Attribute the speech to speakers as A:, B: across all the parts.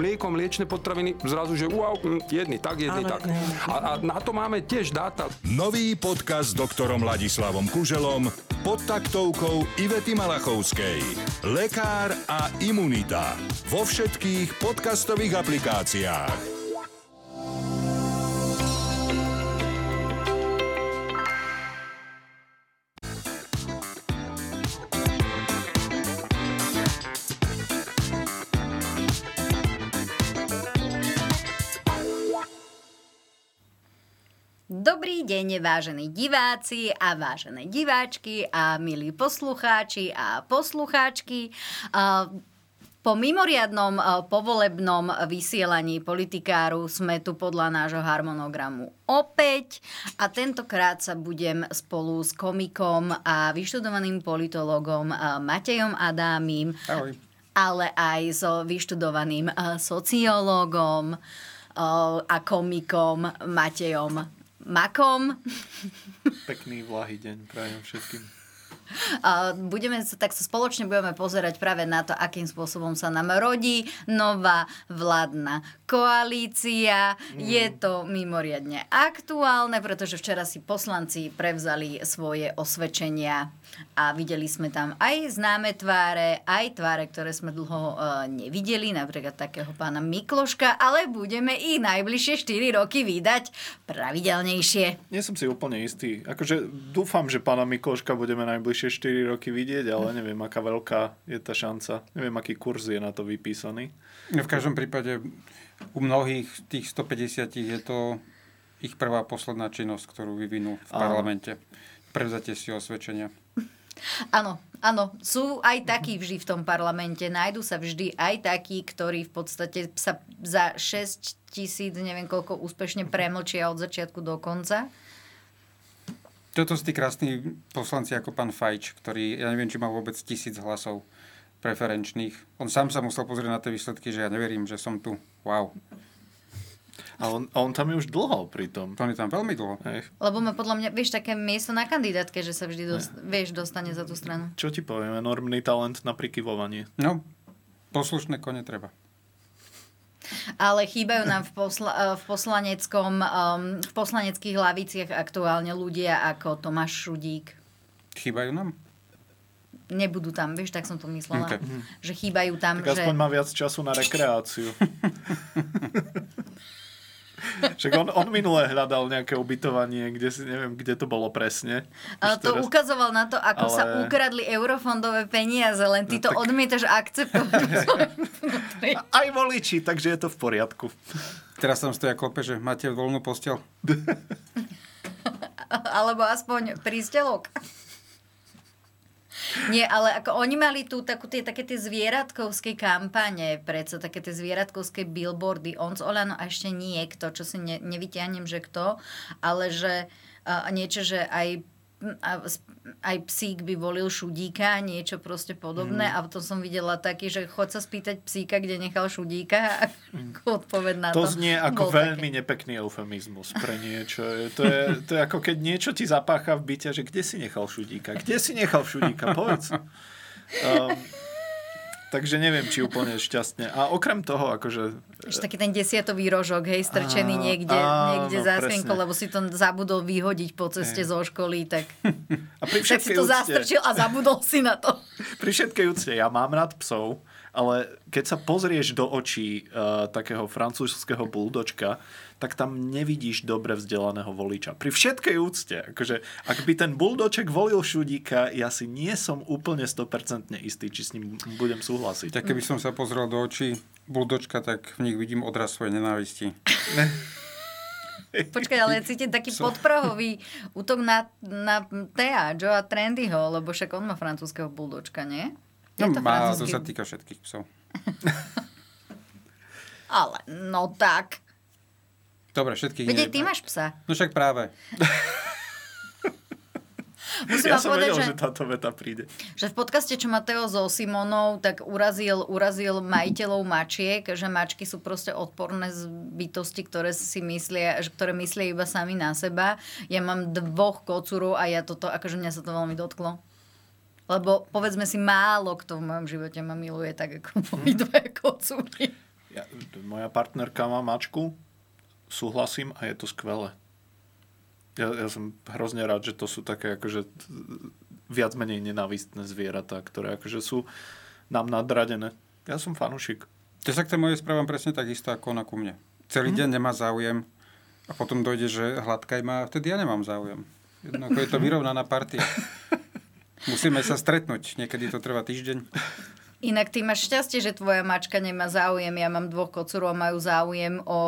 A: mlieko, mliečne potraviny, zrazu, že wow, hm, jedný tak, jedný tak. A, a na to máme tiež dáta.
B: Nový podcast s doktorom Ladislavom Kuželom pod taktovkou Ivety Malachovskej. Lekár a imunita. Vo všetkých podcastových aplikáciách.
C: Deň, vážení diváci a vážené diváčky a milí poslucháči a poslucháčky. Po mimoriadnom povolebnom vysielaní politikáru sme tu podľa nášho harmonogramu opäť a tentokrát sa budem spolu s komikom a vyštudovaným politologom Matejom Adámim, Ahoj. ale aj so vyštudovaným sociológom a komikom Matejom makom.
D: Pekný vlahý deň prajem všetkým.
C: Budeme sa, tak sa spoločne budeme pozerať práve na to, akým spôsobom sa nám rodí nová vládna koalícia. Mm. Je to mimoriadne aktuálne, pretože včera si poslanci prevzali svoje osvedčenia a videli sme tam aj známe tváre, aj tváre, ktoré sme dlho uh, nevideli, napríklad takého pána Mikloška, ale budeme ich najbližšie 4 roky vydať pravidelnejšie.
D: Nie som si úplne istý. Akože dúfam, že pána Mikloška budeme najbližšie 4 roky vidieť, ale neviem, aká veľká je tá šanca. Neviem, aký kurz je na to vypísaný.
E: V každom prípade u mnohých tých 150 je to ich prvá posledná činnosť, ktorú vyvinú v parlamente. Prevzatie si osvedčenia.
C: Áno, áno, sú aj takí vždy v tom parlamente. Nájdu sa vždy aj takí, ktorí v podstate sa za 6 tisíc, neviem koľko, úspešne premlčia od začiatku do konca.
E: Toto sú tí krásni poslanci ako pán Fajč, ktorý, ja neviem, či má vôbec tisíc hlasov preferenčných. On sám sa musel pozrieť na tie výsledky, že ja neverím, že som tu. Wow.
D: A on, a on tam je už dlho pritom.
E: On je tam veľmi dlho.
C: Ej. Lebo má podľa mňa, vieš, také miesto na kandidátke, že sa vždy dost, vieš, dostane za tú stranu.
D: Čo ti poviem, enormný talent na prikyvovanie.
E: No, poslušné kone treba.
C: Ale chýbajú nám v, posla, eh, v poslaneckom, um, v poslaneckých laviciach aktuálne ľudia ako Tomáš Šudík.
E: Chýbajú nám?
C: nebudú tam, vieš, tak som to myslela. Okay. Že chýbajú tam,
D: tak
C: že...
D: aspoň má viac času na rekreáciu. Však on, on minule hľadal nejaké ubytovanie, kde si neviem, kde to bolo presne.
C: Ale to teraz... ukazoval na to, ako ale... sa ukradli eurofondové peniaze, len ty no, to tak... odmietaš akceptovať.
D: Aj voliči, takže je to v poriadku.
E: Teraz tam stoja klope, že máte voľnú postel.
C: Alebo aspoň prístelok. Nie, ale ako oni mali tu takú tie, také tie zvieratkovské kampane, predsa také tie zvieratkovské billboardy, on z Olano a ešte niekto, čo si ne, nevyťahnem, že kto, ale že uh, niečo, že aj aj psík by volil šudíka, niečo proste podobné mm. a potom som videla taký, že chod sa spýtať psíka, kde nechal šudíka a mm. odpoveď na
D: to. To znie ako veľmi také. nepekný eufemizmus pre niečo. To je, to je ako keď niečo ti zapácha v byte, že kde si nechal šudíka? Kde si nechal šudíka? Povedz. Um, Takže neviem, či úplne šťastne. A okrem toho, akože...
C: Ešte taký ten desiatový rožok, hej, strčený á, niekde, á, niekde no, za skrinkou, lebo si to zabudol vyhodiť po ceste zo školy, tak, a pri tak si to úcte... zastrčil a zabudol si na to.
D: Pri všetkej úcte, ja mám rád psov, ale keď sa pozrieš do očí uh, takého francúzského buldočka, tak tam nevidíš dobre vzdelaného voliča. Pri všetkej úcte, akože ak by ten buldoček volil Šudíka, ja si nie som úplne 100% istý, či s ním budem súhlasiť.
E: Tak keby som sa pozrel do očí buldočka, tak v nich vidím odraz svojej nenávisti.
C: Počkaj, ale cítim taký podprahový útok na, na Thea, Joea Trendyho, lebo však on má francúzského buldočka, nie?
E: Je no, to má, francúzsky... to sa týka všetkých psov.
C: ale, no tak.
E: Dobre, všetkých
C: Veď ty máš psa.
E: No však práve.
D: Musím ja som povedať, vedel, že, že táto veta príde.
C: Že v podcaste, čo Mateo so Simonou, tak urazil, urazil majiteľov mačiek, že mačky sú proste odporné bytosti, ktoré si myslia, ktoré myslia iba sami na seba. Ja mám dvoch kocúrov a ja toto, akože mňa sa to veľmi dotklo. Lebo povedzme si, málo kto v mojom živote ma miluje tak, ako moji dve kocúry.
D: Ja, moja partnerka má mačku, súhlasím a je to skvelé. Ja, ja som hrozne rád, že to sú také akože viac menej nenávistné zvieratá, ktoré akože sú nám nadradené. Ja som fanúšik.
E: Ja sa k tej mojej správam presne tak isto ako ona ku mne. Celý deň nemá záujem a potom dojde, že hladkaj má vtedy ja nemám záujem. Jednoducho je to vyrovnaná partia. Musíme sa stretnúť. Niekedy to trvá týždeň.
C: Inak ty máš šťastie, že tvoja mačka nemá záujem. Ja mám dvoch kocúrov a majú záujem o,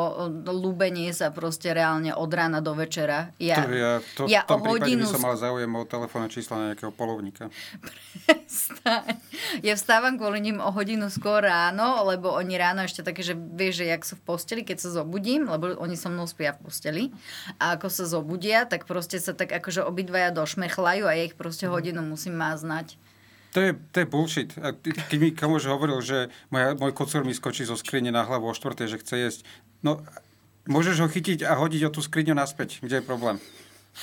C: lúbenie sa proste reálne od rána do večera. Ja,
E: To ja, to,
C: ja
E: v tom
C: o hodinu...
E: by som mal záujem o telefónne čísla na nejakého polovníka.
C: Prestaň. Ja vstávam kvôli ním o hodinu skôr ráno, lebo oni ráno ešte také, že vieš, že jak sú v posteli, keď sa zobudím, lebo oni so mnou spia v posteli. A ako sa zobudia, tak proste sa tak akože obidvaja došmechlajú a ja ich proste hodinu musím máznať.
E: To je, to je bullshit. A keď mi kamož hovoril, že moja, môj kocúr mi skočí zo skrine na hlavu o štvrtej, že chce jesť, no môžeš ho chytiť a hodiť o tú skriňu naspäť. Kde je problém?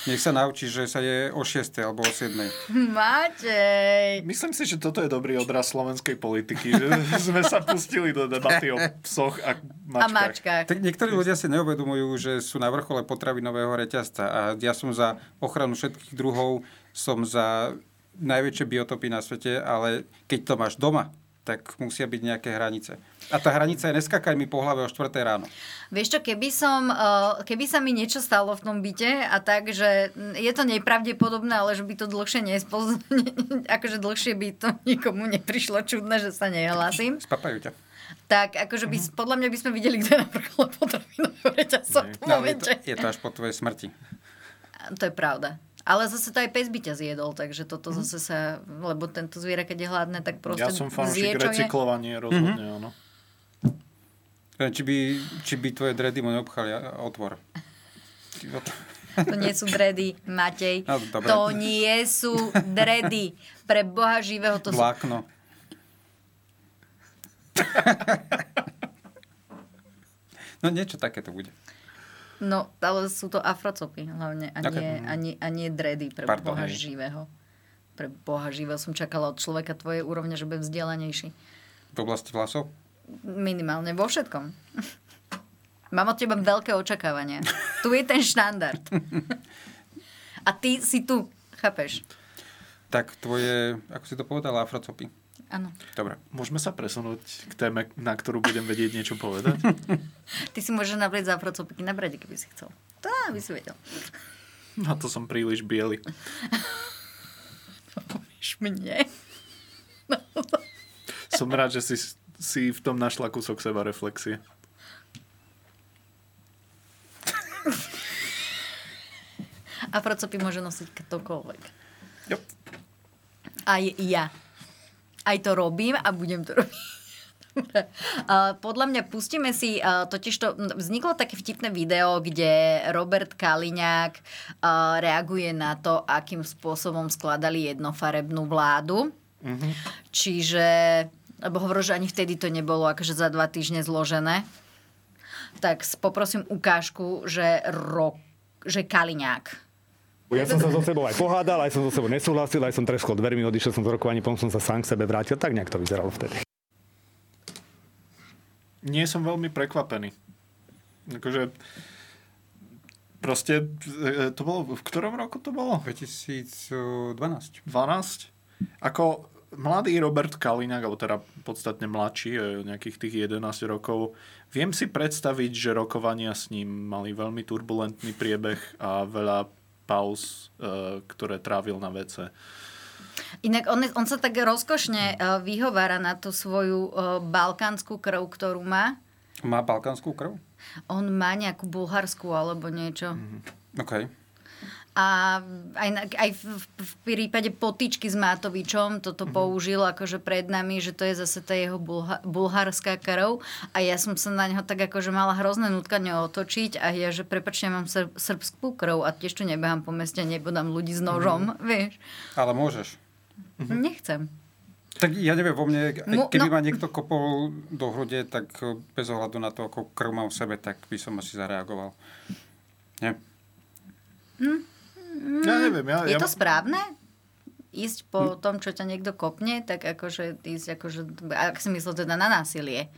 E: Nech sa naučí, že sa je o 6. alebo o 7.
C: Matej!
D: Myslím si, že toto je dobrý odraz slovenskej politiky, že sme sa pustili do debaty o psoch a
C: A
D: mačkách.
C: mačkách.
E: Tak niektorí ľudia si neuvedomujú, že sú na vrchole potravinového reťazca a ja som za ochranu všetkých druhov, som za najväčšie biotopy na svete, ale keď to máš doma, tak musia byť nejaké hranice. A tá hranica je neskakaj mi po hlave o 4 ráno.
C: Vieš čo, keby, som, eh, keby sa mi niečo stalo v tom byte a tak, že je to nepravdepodobné, ale že by to dlhšie nespoz... akože dlhšie by to nikomu neprišlo čudné, že sa nehlasím,
E: Spapajú ťa.
C: tak akože by, podľa mňa by sme videli, kto je na vrchole potravinového reťazca v tom
E: No, je, to, je to až po tvojej smrti.
C: To je pravda. Ale zase to aj pes by ťa zjedol, takže toto
E: Mhm.
C: zase sa, lebo tento zviera, keď je hladné, tak proste
D: Ja som fanúšik
C: čo je.
D: recyklovanie, rozhodne
E: Mhm.
D: áno.
E: Neviem, Či by, či by tvoje dredy mu neobchali otvor.
C: To nie sú dredy, Matej.
E: No, dobre.
C: to nie sú dredy. Pre Boha živého to sú...
E: Vlákno. No niečo také to bude.
C: No, ale sú to afrocopy hlavne a
E: Ok.
C: nie, a nie, a nie dredy pre
E: Pardon,
C: Boha
E: hej.
C: živého. Pre Boha živého som čakala od človeka tvojej úrovne, že bude vzdelanejší.
E: V oblasti vlasov?
C: Minimálne vo všetkom. Mám od teba veľké očakávania. Tu je ten štandard. A ty si tu, chápeš?
E: Tak tvoje, ako si to povedala, afrocopy.
C: Áno.
E: Dobre.
D: Môžeme sa presunúť k téme, na ktorú budem vedieť niečo povedať?
C: Ty si môžeš nabrieť za afrocopiky na brade, keby si chcel. To by si vedel.
D: Na to som príliš biely.
C: Iš mne.
D: Som rád, že si, si v tom našla kúsok seba reflexie.
C: Afrocopy môže nosiť ktokoľvek.
D: Yep.
C: Aj ja. Aj to robím a budem to robiť. Uh, podľa mňa pustíme si, uh, totiž to vzniklo také vtipné video, kde Robert Kaliňák uh, reaguje na to, akým spôsobom skladali jednofarebnú vládu.
D: Mhm.
C: Čiže, lebo hovoril, že ani vtedy to nebolo akože za dva týždne zložené. Tak poprosím ukážku, že, ro, že Kaliňák.
F: Ja som sa so sebou aj pohádal, aj som so sebou nesúhlasil, aj som treskol dvermi, odišiel som z rokovania, potom som sa sám k sebe vrátil. Tak nejak to vyzeralo vtedy.
D: Nie som veľmi prekvapený. Akože proste, e, to bolo, v ktorom roku to bolo?
E: 2012.
D: 12? Ako mladý Robert Kaliňák, alebo teda podstatne mladší, e, nejakých tých 11 rokov, viem si predstaviť, že rokovania s ním mali veľmi turbulentný priebeh a veľa pauz, e, ktoré trávil na WC.
C: Inak on, on sa tak rozkošne uh, vyhovára na tú svoju uh, balkánsku krv, ktorú má.
E: Má balkánsku krv?
C: On má nejakú bulharskú alebo niečo.
E: OK.
C: A aj, aj v, v prípade potičky s Matovičom toto použil akože pred nami, že to je zase tá jeho bulha, bulharská krv. A ja som sa na neho tak akože mala hrozné nutkanie otočiť a ja, že prepačne, mám sr- srbskú krv a tiež tu nebehám po meste, nebodám ľudí s nožom, vieš.
E: Ale môžeš.
C: Nechcem.
E: Tak ja neviem, vo mne, keby
C: no-
E: ma niekto kopol do hrude, tak bez ohľadu na to, ako krv mám v sebe, tak by som asi zareagoval. Nie?
D: Ja neviem, ja,
C: Je
D: ja,
C: to správne? Ísť po tom, čo ťa niekto kopne, tak akože ísť akože, ak si myslel teda na násilie.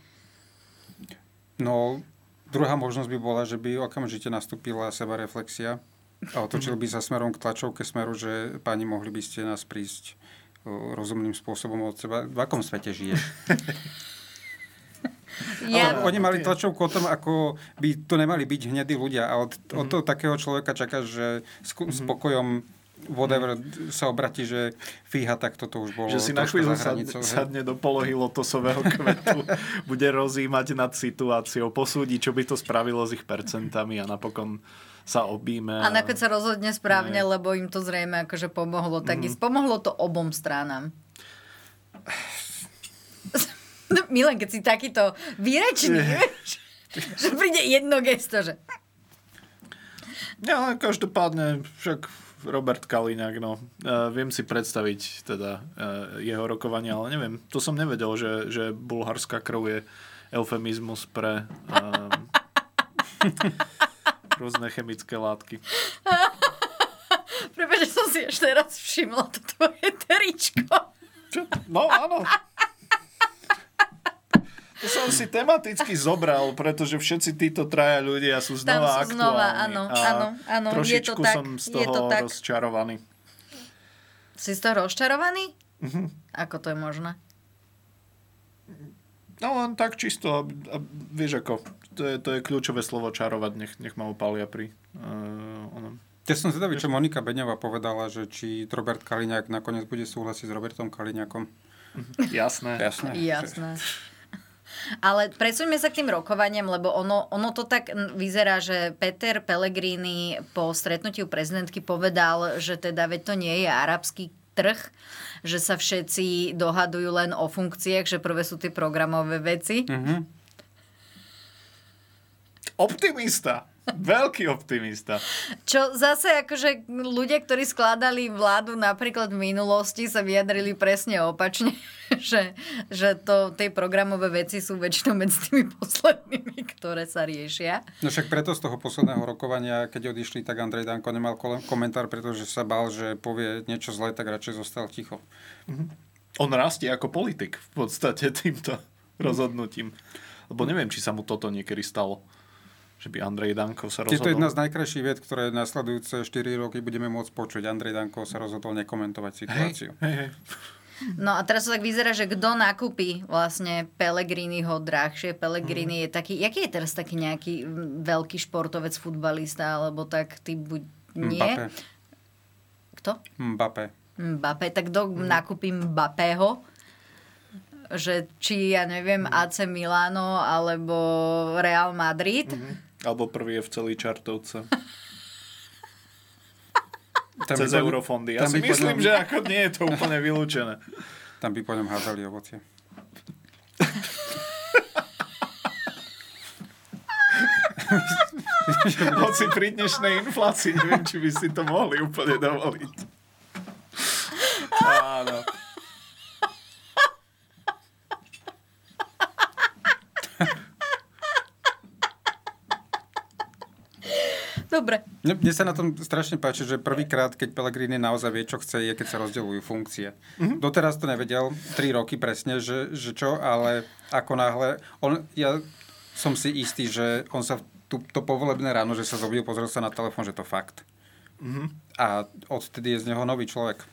E: No, druhá možnosť by bola, že by okamžite nastúpila sebareflexia a otočil by sa smerom k tlačovke smeru, že páni, mohli by ste nás prísť rozumným spôsobom od seba. V akom svete žiješ?
C: Ja,
E: Ale oni mali tlačovku o tom, ako by to nemali byť hnedí ľudia a od, od toho takého človeka čakáš, že s
D: Mhm.
E: s pokojom whatever sa obratí, že fíha, tak toto už bolo
D: Že si na chvíľu sadne, do polohy lotosového kvetu, bude rozímať nad situáciou, posúdi, čo by to spravilo s ich percentami a napokon sa obíme.
C: a nakoniec sa rozhodne správne, lebo im to zrejme akože pomohlo. Tak mm. pomohlo to obom stranám. No, Milan, keď si takýto výrečný, vieš, že príde jedno gesto, že
D: Ja, každopádne však Robert Kaliňák, no. Uh, viem si predstaviť teda uh, jeho rokovanie, ale neviem, to som nevedel, že, že bulharská krv je eufemizmus pre um, rôzne chemické látky.
C: Prepač, som si ešte teraz všimla to tvoje teričko.
D: Čo? No, áno. To som si tematicky zobral, pretože všetci títo traja ľudia sú
C: Tam
D: znova
C: sú znova,
D: aktuálni.
C: áno,
D: a
C: áno, áno, je to
D: Trošičku
C: tak,
D: som z
C: je
D: toho
C: to tak.
D: rozčarovaný.
C: Si z toho rozčarovaný?
D: Mhm.
C: Ako to je možné?
D: No len tak čisto, a, a vieš ako, to je, to je kľúčové slovo čarovať, nech, nech ma opália pri uh, onom.
E: Ja som zvedavý, čo Monika Beňová povedala, že či Robert Kaliňák nakoniec bude súhlasiť s Robertom Kaliňákom.
D: Jasné.
E: Jasné.
C: Jasné. Ale presuňme sa k tým rokovaniam, lebo ono, ono to tak vyzerá, že Peter Pellegrini po stretnutí u prezidentky povedal, že teda veď to nie je arabský trh, že sa všetci dohadujú len o funkciách, že prvé sú tie programové veci.
D: Optimista. Veľký optimista.
C: Čo zase akože ľudia, ktorí skladali vládu napríklad v minulosti, sa vyjadrili presne opačne, že, že to, tie programové veci sú väčšinou medzi tými poslednými, ktoré sa riešia.
E: No však preto z toho posledného rokovania, keď odišli, tak Andrej Danko nemal komentár, pretože sa bál, že povie niečo zlé, tak radšej zostal ticho.
D: On rastie ako politik v podstate týmto rozhodnutím. Lebo neviem, či sa mu toto niekedy stalo. Že by Andrej Danko sa
E: Je to jedna
D: rozhodol.
E: z najkrajších vied, ktoré nasledujúce 4 roky budeme môcť počuť. Andrej Danko sa rozhodol nekomentovať situáciu.
D: Hej, hej.
C: No a teraz to tak vyzerá, že kto nakúpi vlastne Pellegriniho drahšie. Pellegrini je taký, jaký je teraz taký nejaký mm, veľký športovec, futbalista, alebo tak ty buď nie?
E: Mbappé.
C: Kto?
E: Mbappé.
C: Mbappé, tak kto nakúpi Mbappého? Že či, ja neviem, AC Milano alebo Real Madrid.
D: Alebo prvý je v celý čartovce.
E: Tam
D: Cez
E: by
D: eurofondy. Ja
E: tam
D: si
E: by
D: myslím,
E: ňom-
D: že ako nie je to úplne vylúčené.
E: Tam by po ňom házali ovocie.
D: Hoci pri dnešnej inflácii neviem, či by si to mohli úplne dovoliť. Áno.
C: Dobre.
E: Mne, mne sa na tom strašne páči, že prvýkrát, keď Pellegrini naozaj vie, čo chce, je, keď sa rozdeľujú funkcie. Mm-hmm. Doteraz to nevedel, tri roky presne, že, že čo, ale ako náhle... On, ja som si istý, že on sa tu, to povolebné ráno, že sa zobudil, pozrel sa na telefón, že to fakt. Mm-hmm. A odtedy je z neho nový človek.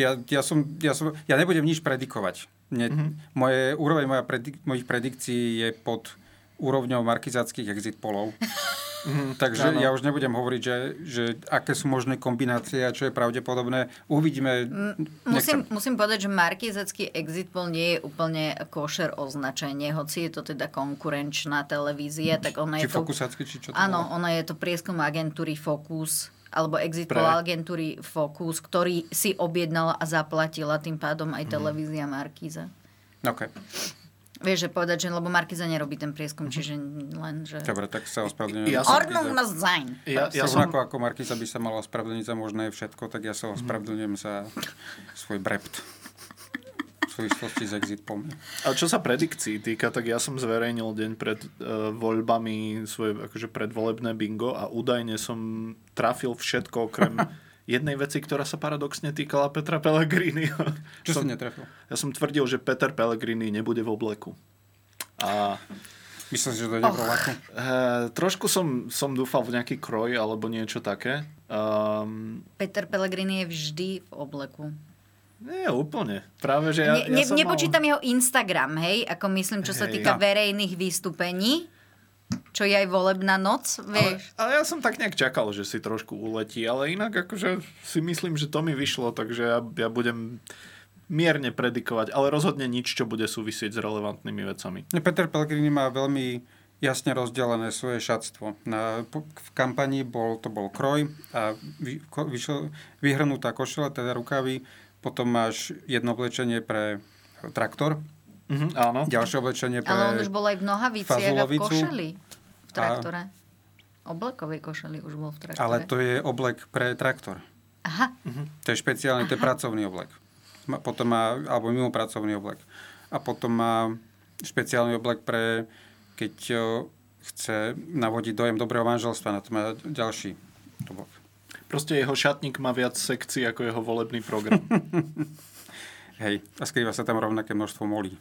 E: Ja, ja, som, ja, som, ja nebudem nič predikovať. Mne, mm-hmm. moje, úroveň moja predik, mojich predikcií je pod úrovňou markizáckých exit polov. Mm, takže
D: Áno.
E: ja už nebudem hovoriť, že, že aké sú možné kombinácie a čo je pravdepodobné. Uvidíme.
C: Musím,
E: Nechcem-
C: musím povedať, že markizecký exit poll nie je úplne košer označenie, hoci je to teda konkurenčná televízia, tak ona
E: Či
C: je to...
E: fokusácky, či čo to
C: Áno, ona je to prieskum agentúry Focus, alebo exit poll agentúry Focus, ktorý si objednala a zaplatila tým pádom
E: Mhm.
C: aj televízia Markíza.
E: OK.
C: Vieš, že povedať, že lebo Markíza nerobí ten prieskum, čiže len, že...
E: Dobre, tak sa ospravedlňujem.
D: Ja som-
C: Ordnung muss sein.
D: Ja, ja som,
E: Rovnako ako Markiza by sa mala ospravedlniť za možné všetko, tak ja sa ospravedlňujem za svoj brept v súvislosti s exit polmi.
D: a čo sa predikcií týka, tak ja som zverejnil deň pred uh, voľbami svoje akože predvolebné bingo a údajne som trafil všetko okrem jednej veci, ktorá sa paradoxne týkala Petra Pellegrini.
E: Čo
D: som,
E: si netrafil?
D: Ja som tvrdil, že Peter Pellegrini nebude v obleku. A
E: Myslím si, že to je oh.
D: Uh, trošku som, som dúfal v nejaký kroj alebo niečo také. Um,
C: Peter Pellegrini je vždy v obleku.
D: Nie, úplne. Práve, že ja,
C: ne,
D: ja som
C: Nepočítam
D: mal...
C: jeho Instagram, hej? Ako myslím, čo sa
D: Hej.
C: týka
D: Ja.
C: verejných vystúpení. Čo je aj volebná noc,
D: Ale,
C: vieš.
D: ale ja som tak nejak čakal, že si trošku uletí, ale inak akože si myslím, že to mi vyšlo, takže ja, ja budem mierne predikovať, ale rozhodne nič, čo bude súvisieť s relevantnými vecami.
E: Peter Pellegrini má veľmi jasne rozdelené svoje šatstvo. Na, v kampani bol, to bol kroj a vy, ko, vyšel, vyhrnutá košela, teda rukavy, potom máš jedno oblečenie pre traktor,
D: Mhm, áno.
E: ďalšie oblečenie pre...
C: Ale on už bol aj v nohaviciach a v košeli. V traktore. Oblekovej košeli už bol v traktore.
E: Ale to je oblek pre traktor.
C: Aha,
E: To je špeciálny, to je pracovný oblek. Potom má, alebo mimo pracovný oblek. A potom má špeciálny oblek pre, keď o, chce navodiť dojem dobrého manželstva. Na to má ďalší oblek.
D: Proste jeho šatník má viac sekcií ako jeho volebný program.
E: Hej, a skrýva sa tam rovnaké množstvo molí.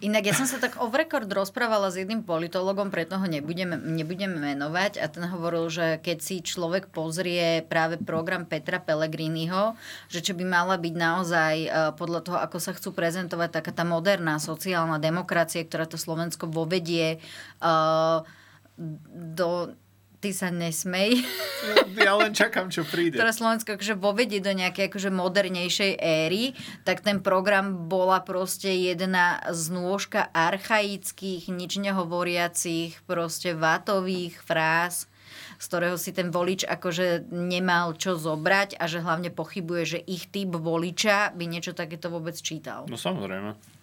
C: Inak ja som sa tak off record rozprávala s jedným politologom, preto ho nebudem, nebudem menovať a ten hovoril, že keď si človek pozrie práve program Petra Pellegriniho, že čo by mala byť naozaj eh, podľa toho, ako sa chcú prezentovať taká tá moderná sociálna demokracia, ktorá to Slovensko vovedie eh, do... Ty sa nesmej.
D: ja len čakám, čo príde.
C: ktorá Slovensko akože vovedie do nejakej akože modernejšej éry, tak ten program bola proste jedna znôžka archaických, nič nehovoriacich, proste vatových fráz, z ktorého si ten volič akože nemal čo zobrať a že hlavne pochybuje, že ich typ voliča by niečo takéto vôbec čítal.
D: No samozrejme.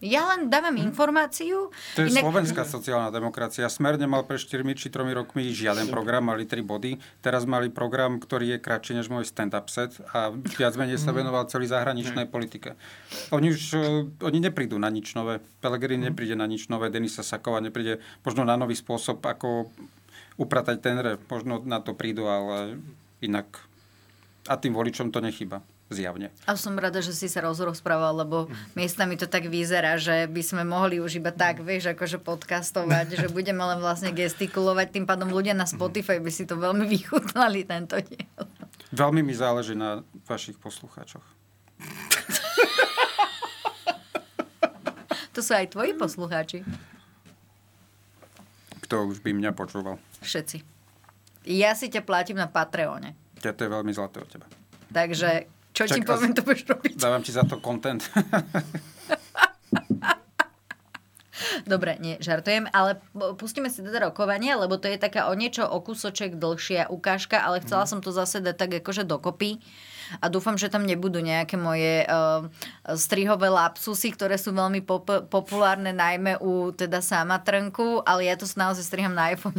C: Ja len dávam informáciu.
E: To je slovenská sociálna demokracia. Smer nemal pre 4 či 3 rokmi žiaden program, mali 3 body. Teraz mali program, ktorý je kratší než môj stand-up set a viac menej sa venoval celý zahraničnej politike. Oni už eh, oni neprídu na nič nové. Pellegrini nepríde na nič nové, Denisa Saková nepríde možno na nový spôsob, ako upratať ten rep. Možno na to prídu, ale inak a tým voličom to nechyba. Zjavne.
C: A som rada, že si sa rozprával, lebo miestami to tak vyzerá, že by sme mohli už iba tak, vieš, akože podcastovať, že budeme len vlastne gestikulovať, tým pádom ľudia na Spotify by si to veľmi vychutnali, tento diel.
E: Veľmi mi záleží na vašich poslucháčoch.
C: To sú aj tvoji poslucháči.
E: Kto už by mňa počúval.
C: Všetci. Ja si ťa platím na Patreone.
E: Ja to je veľmi zlaté od teba.
C: Takže čo ti
E: Čak,
C: poviem, to budeš robiť.
E: Dávam ti za to content.
C: Dobre, nie, žartujem, ale pustíme si teda rokovanie, lebo to je taká o niečo o kúsoček dlhšia ukážka, ale chcela som to zase dať tak akože dokopy a dúfam, že tam nebudú nejaké moje uh, strihové lapsusy, ktoré sú veľmi pop- populárne najmä u teda Samatrnku, ale ja to naozaj striham na iPhone.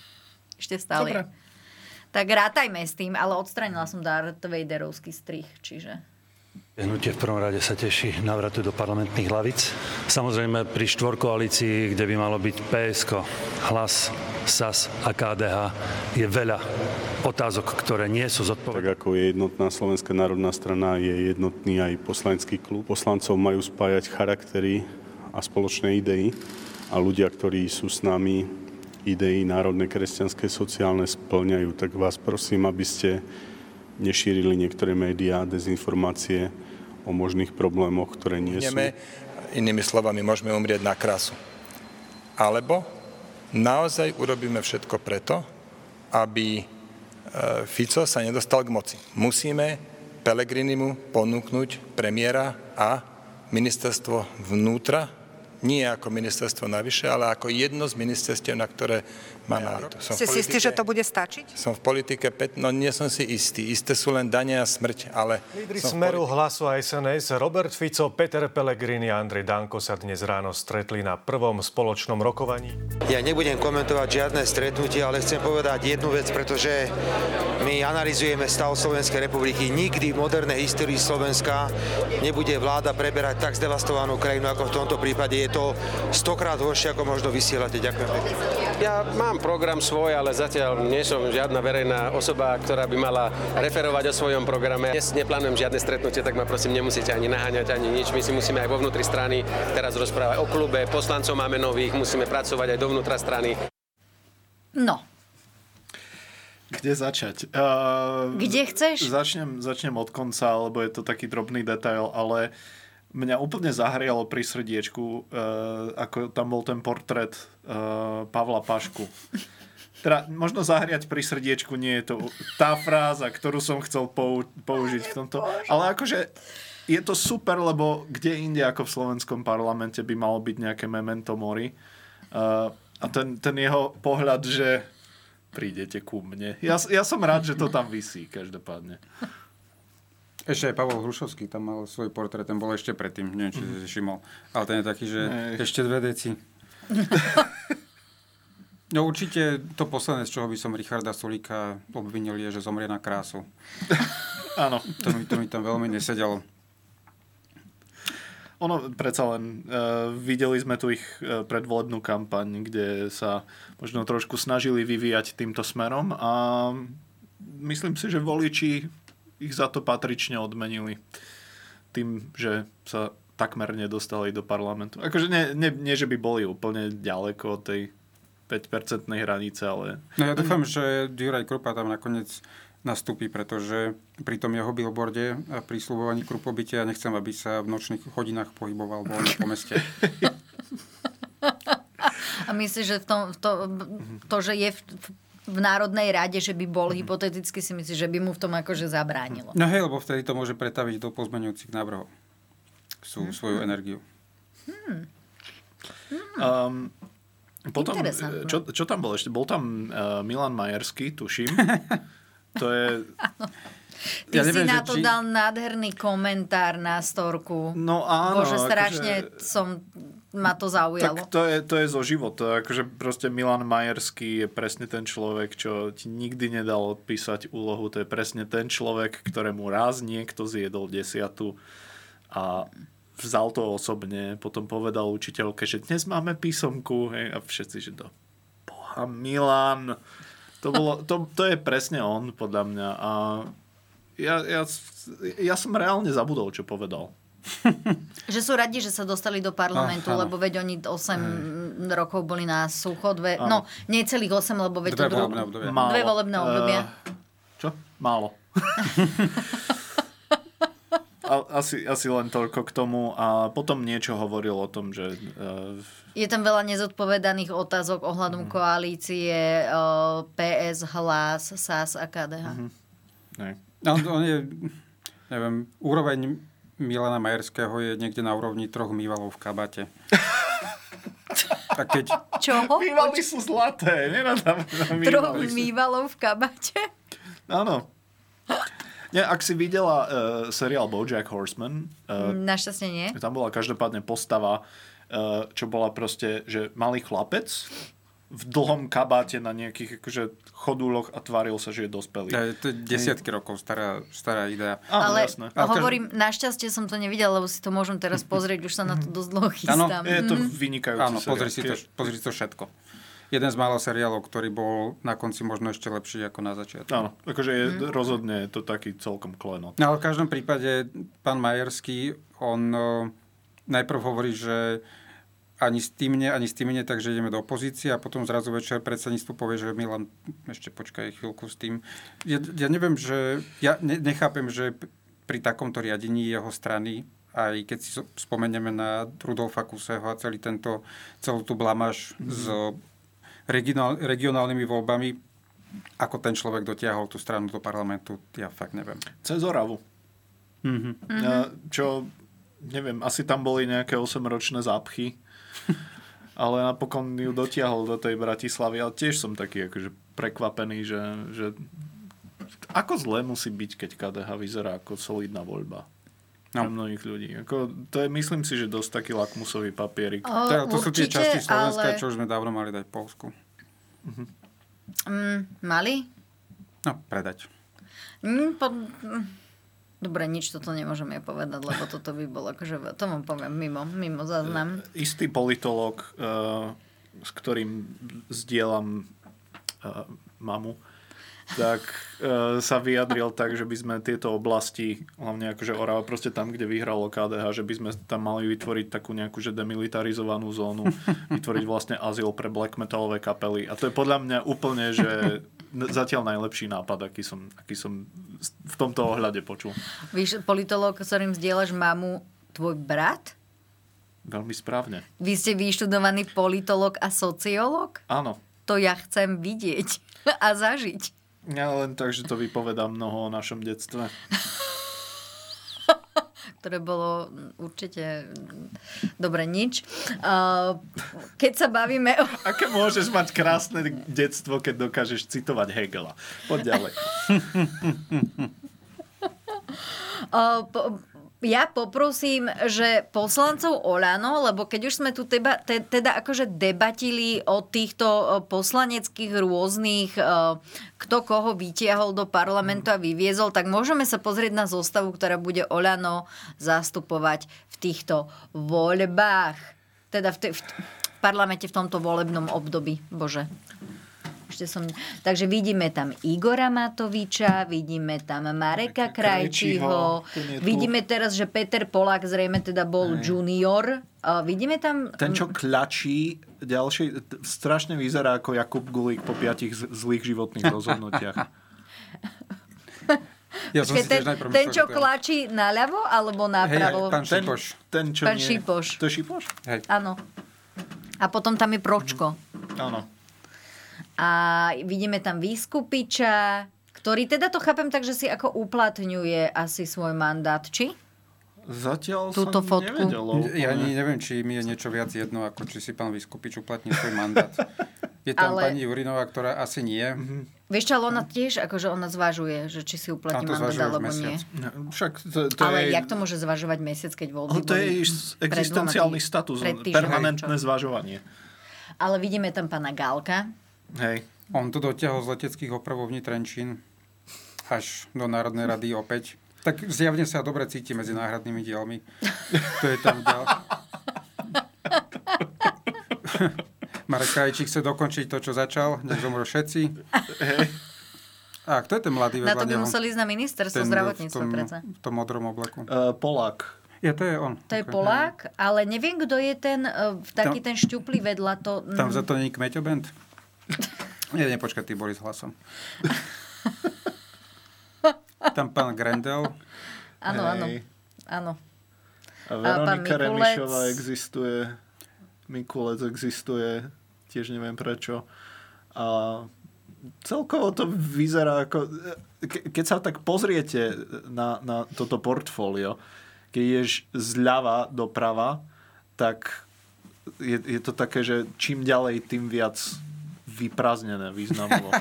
C: Ešte stále.
D: Dobre.
C: Tak rátajme s tým, ale odstranila som Darth Vaderovský strih, čiže...
G: Hnutie v prvom rade sa teší návratu do parlamentných hlavic. Samozrejme pri štvorkoalícii, kde by malo byť PSK, Hlas, SAS a KDH, je veľa otázok, ktoré nie sú zodpovedané.
H: Tak ako je jednotná Slovenská národná strana, je jednotný aj poslanecký klub. Poslancov majú spájať charaktery a spoločné idei a ľudia, ktorí sú s nami, idei národné, kresťanské, sociálne splňajú. Tak vás prosím, aby ste nešírili niektoré médiá, dezinformácie o možných problémoch, ktoré nie sú.
I: Ideme, inými slovami, môžeme umrieť na krásu. Alebo naozaj urobíme všetko preto, aby e, Fico sa nedostal k moci. Musíme Pelegrinimu ponúknuť premiéra a ministerstvo vnútra, nie ako ministerstvo navyše, ale ako jedno z ministerstiev, na ktoré má nárok. Som
J: Ste
I: v
J: si istí, že to bude stačiť?
I: Som v politike, no nie som si istý. Isté sú len dane a smrť, ale... V
K: Smeru, Hlasu a SNS, Robert Fico, Peter Pellegrini a Andrej Danko sa dnes ráno stretli na prvom spoločnom rokovaní.
L: Ja nebudem komentovať žiadne stretnutie, ale chcem povedať jednu vec, pretože my analizujeme stav Slovenskej republiky. Nikdy v modernej histórii Slovenska nebude vláda preberať tak zdevastovanú krajinu, ako v tomto prípade je to to stokrát horšie, ako možno vysielate. Ďakujem.
J: Ja mám program svoj, ale zatiaľ nie som žiadna verejná osoba, ktorá by mala referovať o svojom programe. Dnes neplánujem žiadne stretnutie, tak ma prosím nemusíte ani naháňať, ani nič. My si musíme aj vo vnútri strany teraz rozprávať o klube, poslancov máme nových, musíme pracovať aj dovnútra strany.
C: No,
D: Kde začať? Uh,
C: Kde chceš?
D: Začnem, začnem od konca, lebo je to taký drobný detail, ale mňa úplne zahrialo pri srdiečku, uh, ako tam bol ten portrét uh, Pavla Pašku. Teda možno zahriať pri srdiečku nie je to tá fráza, ktorú som chcel pou, použiť v tomto. Ale akože je to super, lebo kde inde ako v slovenskom parlamente by malo byť nejaké memento mori. Uh, a ten, ten jeho pohľad, že prídete ku mne. Ja, ja som rád, že to tam vysí, každopádne.
E: Ešte aj Pavol Hrušovský tam mal svoj portrét, ten bol ešte predtým, neviem, či si všimol. Ale ten je taký, že
D: Nej.
E: ešte dve deci. No určite to posledné, z čoho by som Richarda Sulíka obvinil, je, že zomrie na krásu.
D: Áno.
E: To mi, to mi tam veľmi nesedelo.
D: Ono, predsa len, uh, videli sme tu ich uh, predvolebnú kampaň, kde sa možno trošku snažili vyvíjať týmto smerom a myslím si, že voliči ich za to patrične odmenili tým, že sa takmer nedostali do parlamentu. Akože nie, nie, nie že by boli úplne ďaleko od tej 5-percentnej hranice, ale...
E: No ja dúfam, že Juraj Krupa tam nakoniec nastúpi, pretože pri tom jeho billboarde a pri slubovaní krupobytia nechcem, aby sa v nočných hodinách pohyboval voľne po meste.
C: A myslíš, že v to, to, že je v, v Národnej rade, že by bol hypoteticky, si myslíš, že by mu v tom akože zabránilo?
E: No hej, lebo vtedy to môže pretaviť do pozmeňujúcich návrhov. Sú svoju energiu.
C: Hmm.
D: Um, potom, čo, čo tam bol ešte? Bol tam uh, Milan Majerský, tuším. to je...
C: Ty
D: Ja
C: si
D: neviem,
C: na
D: že
C: to
D: či-
C: dal nádherný komentár na storku.
D: No áno,
C: Bože,
D: akože-
C: strašne som, ma to zaujalo.
D: Tak to je, to je zo života. Akože proste Milan Majerský je presne ten človek, čo ti nikdy nedal odpísať úlohu. To je presne ten človek, ktorému raz niekto zjedol desiatu a vzal to osobne. Potom povedal učiteľke, že dnes máme písomku. Hej, a všetci, že do boha Milan. To, bolo, to, to je presne on, podľa mňa. A ja, ja, ja som reálne zabudol, čo povedal.
C: Že sú radi, že sa dostali do parlamentu,
D: áno.
C: lebo veď oni 8 rokov boli na sucho. Dve,
D: Áno.
C: no, nie celých 8, lebo veď to
E: Dve
C: dru-
E: volebné obdobia.
C: Dve volebné obdobia.
D: Eh, čo? Málo. Asi, asi len toľko k tomu a potom niečo hovoril o tom, že uh,
C: Je tam veľa nezodpovedaných otázok ohľadom koalície eh, PS, Hlas, SAS a KDH.
D: ne.
E: No, on je, neviem, úroveň Milana Majerského je niekde na úrovni troch mývalov v kabate. A keď...
C: Čo?
D: Bývali sú zlaté, nenadám na
C: Troch
D: bývalých.
C: mývalov v kabate?
D: Áno. Nie, ak si videla uh, seriál BoJack Horseman, uh,
C: Našťastie nie.
D: tam bola každopádne postava, uh, čo bola proste, že malý chlapec v dlhom kabáte na nejakých akože chodúloch a tváril sa, že je dospelý.
E: Ja, to je desiatky rokov stará, stará idea.
D: Áno,
C: Ale
D: jasné.
C: hovorím, našťastie som to nevidel, lebo si to môžem teraz pozrieť, už sa na to dosť dlho
E: Áno,
C: chystám.
D: Je to
C: Mhm.
D: vynikajúci
E: Áno, pozri si, to, pozri si to všetko. Jeden z mála seriálov, ktorý bol na konci možno ešte lepší ako na začiatku.
D: Áno, akože je,
C: Mhm.
D: rozhodne je to taký celkom klenot.
E: No ale v každom prípade pán Majerský, on o, najprv hovorí, že ani s tým nie, ani s tým nie, takže ideme do opozície a potom zrazu večer predsedníctvu povie, že Milan, ešte počkaj chvíľku s tým. Ja, ja neviem, že, ja ne, nechápem, že pri takomto riadení jeho strany, aj keď si spomenieme na Rudolfa Kuseho a celý tento, celú tú blamaž mm-hmm. s regionál, regionálnymi voľbami, ako ten človek dotiahol tú stranu do parlamentu, ja fakt neviem.
D: Cez Oravu.
E: Mhm.
D: A Čo, neviem, asi tam boli nejaké 8-ročné zápchy, ale napokon ju dotiahol do tej Bratislavy, ale tiež som taký akože prekvapený, že, že ako zle musí byť, keď KDH vyzerá ako solidná voľba. Pre mnohých ľudí. Ako, to je, myslím si, že dosť taký lakmusový papierik.
C: O,
E: To, to sú tie
C: určite,
E: časti Slovenska,
C: ale-
E: čo už sme dávno mali dať Polsku.
C: Mm, mali?
E: No, predať.
C: Mm, po, mm, Dobre, nič toto nemôžem ja povedať, lebo toto by bolo akože, to vám poviem mimo, mimo záznam.
D: Istý politolog, uh, s ktorým zdieľam uh, mamu, tak uh, sa vyjadril tak, že by sme tieto oblasti, hlavne akože Orava, proste tam, kde vyhralo KDH, že by sme tam mali vytvoriť takú nejakú že demilitarizovanú zónu, vytvoriť vlastne azyl pre black metalové kapely. A to je podľa mňa úplne, že zatiaľ najlepší nápad, aký som, aký som v tomto ohľade počul.
C: Víš, politolog, s ktorým zdieľaš mamu, tvoj brat?
D: Veľmi správne.
C: Vy ste vyštudovaný politolog a sociológ?
D: Áno.
C: To ja chcem vidieť a zažiť.
D: Ja len tak, že to vypovedá mnoho o našom detstve.
C: ktoré bolo určite dobre nič. Keď sa bavíme o...
D: Aké môžeš mať krásne detstvo, keď dokážeš citovať Hegela? Poď ďalej.
C: ja poprosím, že poslancov Olano, lebo keď už sme tu teba, te, teda akože debatili o týchto poslaneckých rôznych, kto koho vytiahol do parlamentu a vyviezol, tak môžeme sa pozrieť na zostavu, ktorá bude Olano zastupovať v týchto voľbách. Teda v, te, v, v parlamente v tomto volebnom období. Bože. Ešte som... Takže vidíme tam Igora Matoviča, vidíme tam Mareka Krajčího, vidíme teraz, že Peter Polák zrejme teda bol Hej. junior. Uh, vidíme tam...
D: Ten, čo kľačí, ďalší, strašne vyzerá ako Jakub Gulík po piatich zlých životných rozhodnutiach.
C: Ja som Počkej, ten, ten, čo klačí naľavo alebo napravo?
E: Hej, pán Šipoš.
D: Ten, ten čo
C: pán
D: nie...
C: Šipoš.
D: To je Šipoš?
E: Hej.
C: Áno. A potom tam je Pročko.
D: Áno
C: a vidíme tam Výskupiča, ktorý teda to chápem tak, že si ako uplatňuje asi svoj mandát, či?
D: Zatiaľ
C: Túto
D: som
C: fotku.
D: nevedel.
E: Ja ani neviem, či mi je niečo viac jedno, ako či si pán Vyskupič uplatní svoj mandát. Je tam ale... pani Jurinová, ktorá asi nie.
C: Vieš čo, ale ona tiež akože ona zvažuje, že či si uplatní mandát alebo nie.
D: No, však to, to
C: ale
D: je...
C: jak to môže zvažovať mesiac, keď voľby
D: To je existenciálny status, permanentné zvažovanie.
C: Ale vidíme tam pána Gálka,
D: Hej.
E: On to dotiahol z leteckých opravovní Trenčín až do Národnej rady opäť. Tak zjavne sa dobre cíti medzi náhradnými dielmi. To je tam ďal. Marek Krajčík chce dokončiť to, čo začal. Nech zomrú všetci. A kto je ten mladý
C: vedľa
E: Na to by
C: neho? museli ísť na ministerstvo zdravotníctva,
E: predsa. V tom modrom obleku.
D: Uh, Polák.
E: Ja, to je on.
C: To je okay. Polák, ale neviem, kto je ten, uh, taký tam, ten šťuplý vedľa. To,
E: Tam za to není Kmeťobend? Nie, nepočkaj, ty boli s hlasom. Tam pán Grendel.
C: Áno, áno. Áno.
D: A Veronika a Remišová existuje. Mikulec existuje. Tiež neviem prečo. A celkovo to vyzerá ako... Ke, keď sa tak pozriete na, na toto portfólio, keď ideš zľava doprava, tak je, je to také, že čím ďalej, tým viac vyprázdnené významovo.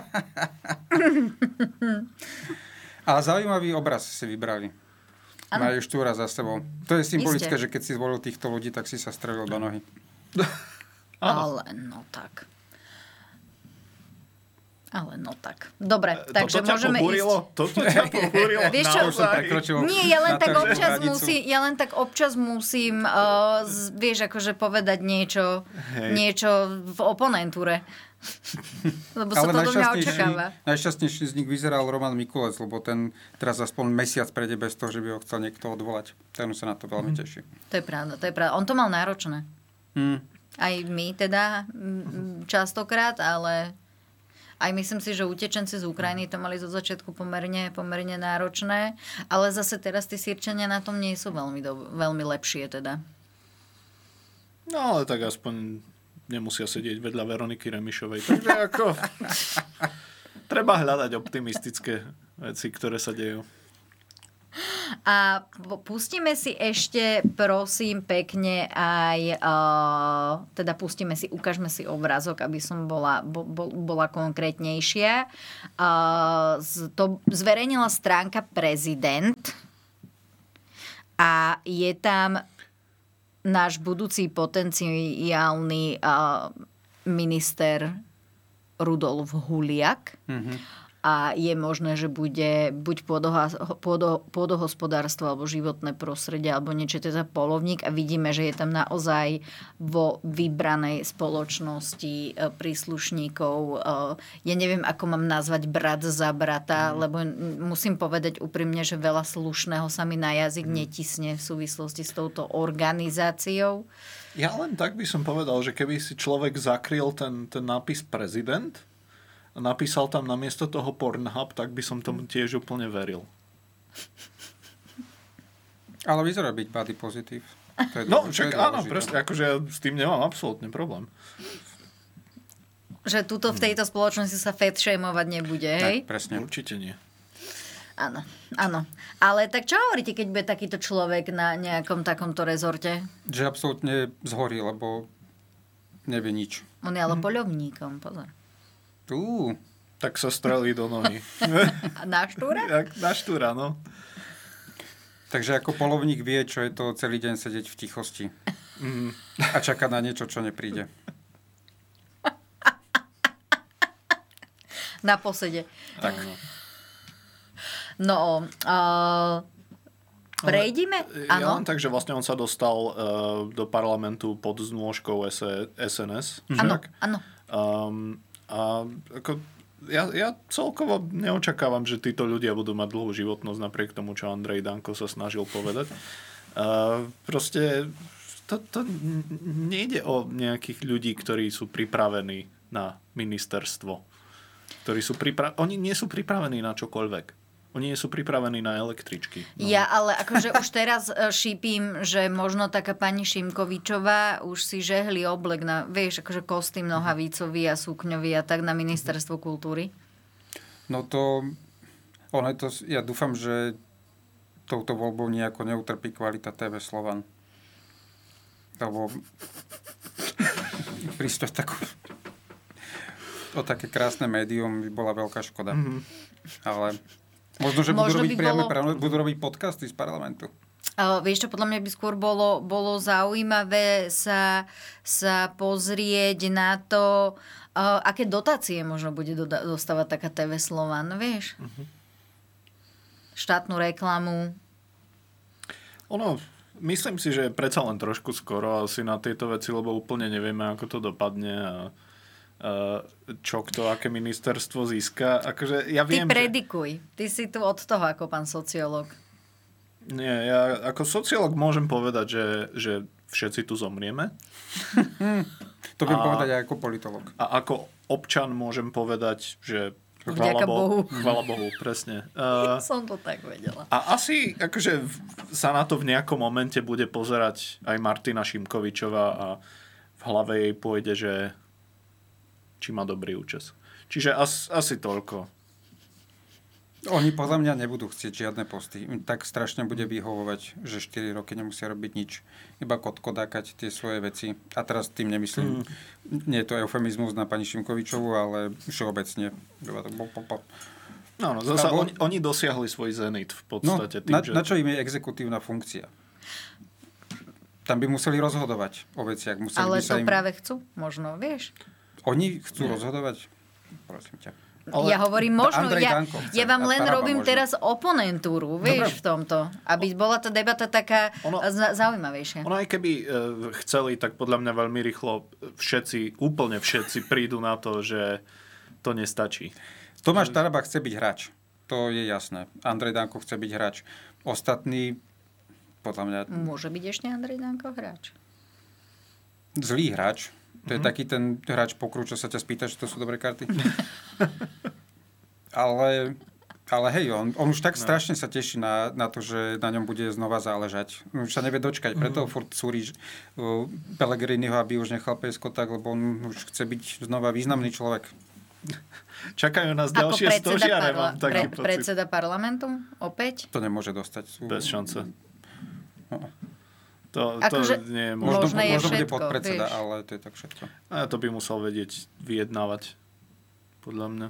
E: Ale zaujímavý obraz si vybrali. Ano. Majú štúra za sebou. To je symbolické, Isté. že keď si zvolil týchto ľudí, tak si sa strelil do nohy.
C: Ale no tak. Ale no tak. Dobre, e, takže
D: Toto ťa
C: môžeme
D: pohúrilo?
C: ísť.
D: Toto ťa pohúrilo?
C: Vieš čo? Nie, ja len, tak občas musí, ja len tak občas musím, uh, z, vieš, akože povedať niečo, niečo v oponentúre. lebo sa to do mňa očakáva.
E: Najšťastnejší z nich vyzeral Roman Mikulec, lebo ten teraz aspoň mesiac prejde bez toho, že by ho chcel niekto odvolať. Ten sa na to veľmi mm. teší.
C: To je pravda, to je pravda. On to mal náročné.
E: Mm.
C: Aj my teda častokrát, ale aj myslím si, že utečenci z Ukrajiny to mali zo začiatku pomerne, pomerne náročné, ale zase teraz tí sírčania na tom nie sú veľmi, do, veľmi lepšie teda.
D: No ale tak aspoň nemusia sedieť vedľa Veroniky Remišovej. Takže ako... treba hľadať optimistické veci, ktoré sa dejú.
C: A pustíme si ešte, prosím, pekne aj, uh, teda pustíme si, ukážme si obrázok, aby som bola, bo, bola konkrétnejšia. Uh, z, to zverejnila stránka prezident a je tam náš budúci potenciálny minister Rudolf Huliak. Mm-hmm. A je možné, že bude buď pôdoha, pôdo, pôdohospodárstvo alebo životné prostredie alebo niečo teda polovník a vidíme, že je tam naozaj vo vybranej spoločnosti e, príslušníkov. E, ja neviem, ako mám nazvať brat za brata, mm. lebo musím povedať úprimne, že veľa slušného sa mi na jazyk mm. netisne v súvislosti s touto organizáciou.
D: Ja len tak by som povedal, že keby si človek zakryl ten, ten nápis prezident, napísal tam namiesto toho Pornhub, tak by som tomu tiež úplne veril.
E: Ale vyzerá byť body pozitív.
D: No, však áno, presne, akože ja s tým nemám absolútne problém.
C: Že tuto v tejto spoločnosti sa fat shameovať nebude, hej?
D: Tak, presne. Určite nie.
C: Áno, áno. Ale tak čo hovoríte, keď bude takýto človek na nejakom takomto rezorte?
E: Že absolútne zhorí, lebo nevie nič.
C: On je ale hm. poľovníkom, pozor.
D: Tú. Tak sa strelí do nohy.
C: na štúra?
D: na štúra, no.
E: Takže ako polovník vie, čo je to celý deň sedieť v tichosti. Mm. A čaká na niečo, čo nepríde.
C: Na posede.
D: Tak.
C: No, uh, prejdime?
D: Ja len tak, že vlastne on sa dostal uh, do parlamentu pod znôžkou SNS.
C: Áno, áno.
D: Um, a ako, ja, ja celkovo neočakávam, že títo ľudia budú mať dlhú životnosť napriek tomu, čo Andrej Danko sa snažil povedať. Uh, proste to, to nejde o nejakých ľudí, ktorí sú pripravení na ministerstvo. Ktorí sú pripra- Oni nie sú pripravení na čokoľvek. Oni nie sú pripravení na električky.
C: No. Ja ale akože už teraz e, šípim, že možno taká pani Šimkovičová už si žehli oblek na, vieš, akože kostým nohavicový a súkňový a tak na ministerstvo kultúry.
E: No to, ono to, ja dúfam, že touto voľbou nejako neutrpí kvalita TV Slovan. Lebo prísť takú o také krásne médium by bola veľká škoda. Mm-hmm. Ale Možno, že Možno budú robiť, by bolo... budú robiť podcasty z parlamentu.
C: Uh, vieš čo, podľa mňa by skôr bolo, bolo zaujímavé sa, sa pozrieť na to, uh, aké dotácie možno bude doda- dostávať taká TV Slovan, vieš? Uh-huh. Štátnu reklamu.
D: Ono, myslím si, že je predsa len trošku skoro asi na tieto veci, lebo úplne nevieme, ako to dopadne a čo kto, aké ministerstvo získa. Akože ja viem,
C: Ty predikuj. Že... Ty si tu od toho ako pán sociológ.
D: Nie, ja ako sociológ môžem povedať, že, že všetci tu zomrieme.
E: to viem a, povedať aj ako politológ.
D: A ako občan môžem povedať, že Chvala
C: Bohu.
D: Chvala Bohu, presne. Uh,
C: Som to tak vedela.
D: A asi akože sa na to v nejakom momente bude pozerať aj Martina Šimkovičová a v hlave jej pôjde, že či má dobrý účes. Čiže as, asi toľko.
E: Oni podľa mňa nebudú chcieť žiadne posty. Tak strašne bude vyhovovať, že 4 roky nemusia robiť nič. Iba kodkodákať tie svoje veci. A teraz tým nemyslím, mm. nie je to eufemizmus na pani Šimkovičovu, ale všeobecne.
D: No, no, zasa Abo... oni, oni dosiahli svoj zenit v podstate.
E: No, tým, na, že... na čo im je exekutívna funkcia? Tam by museli rozhodovať o veciach. Museli
C: ale
E: by
C: to
E: im...
C: práve chcú, možno, vieš?
E: Oni chcú Nie. rozhodovať? Prosím ťa.
C: Ale ja hovorím možno, ja, ja vám len robím možno. teraz oponentúru, vieš, Dobre. v tomto. Aby bola tá debata taká ono, zaujímavejšia.
D: Ono aj keby e, chceli, tak podľa mňa veľmi rýchlo všetci, úplne všetci prídu na to, že to nestačí.
E: Tomáš Taraba chce byť hráč. To je jasné. Andrej Danko chce byť hráč. Ostatní, podľa mňa...
C: Môže byť ešte Andrej Danko hráč?
E: Zlý hráč to je mm-hmm. taký ten hráč pokru, čo sa ťa spýta, že to sú dobré karty. ale, ale hej, on, on už tak no. strašne sa teší na, na to, že na ňom bude znova záležať. Už sa nevie dočkať, preto mm-hmm. furt súri uh, Pelegriniho, aby už nechal PSK tak, lebo on už chce byť znova významný človek.
D: Čakajú nás Ako ďalšie stožiare, parla- mám taký pre,
C: Predseda parlamentu? Opäť?
E: To nemôže dostať.
D: Sú... Bez šance. No. To,
C: to akože
D: nie je
E: možno.
C: Možno, je
E: možno
C: všetko,
E: bude podpredseda, vieš. ale to je tak všetko.
D: A to by musel vedieť vyjednávať, podľa mňa.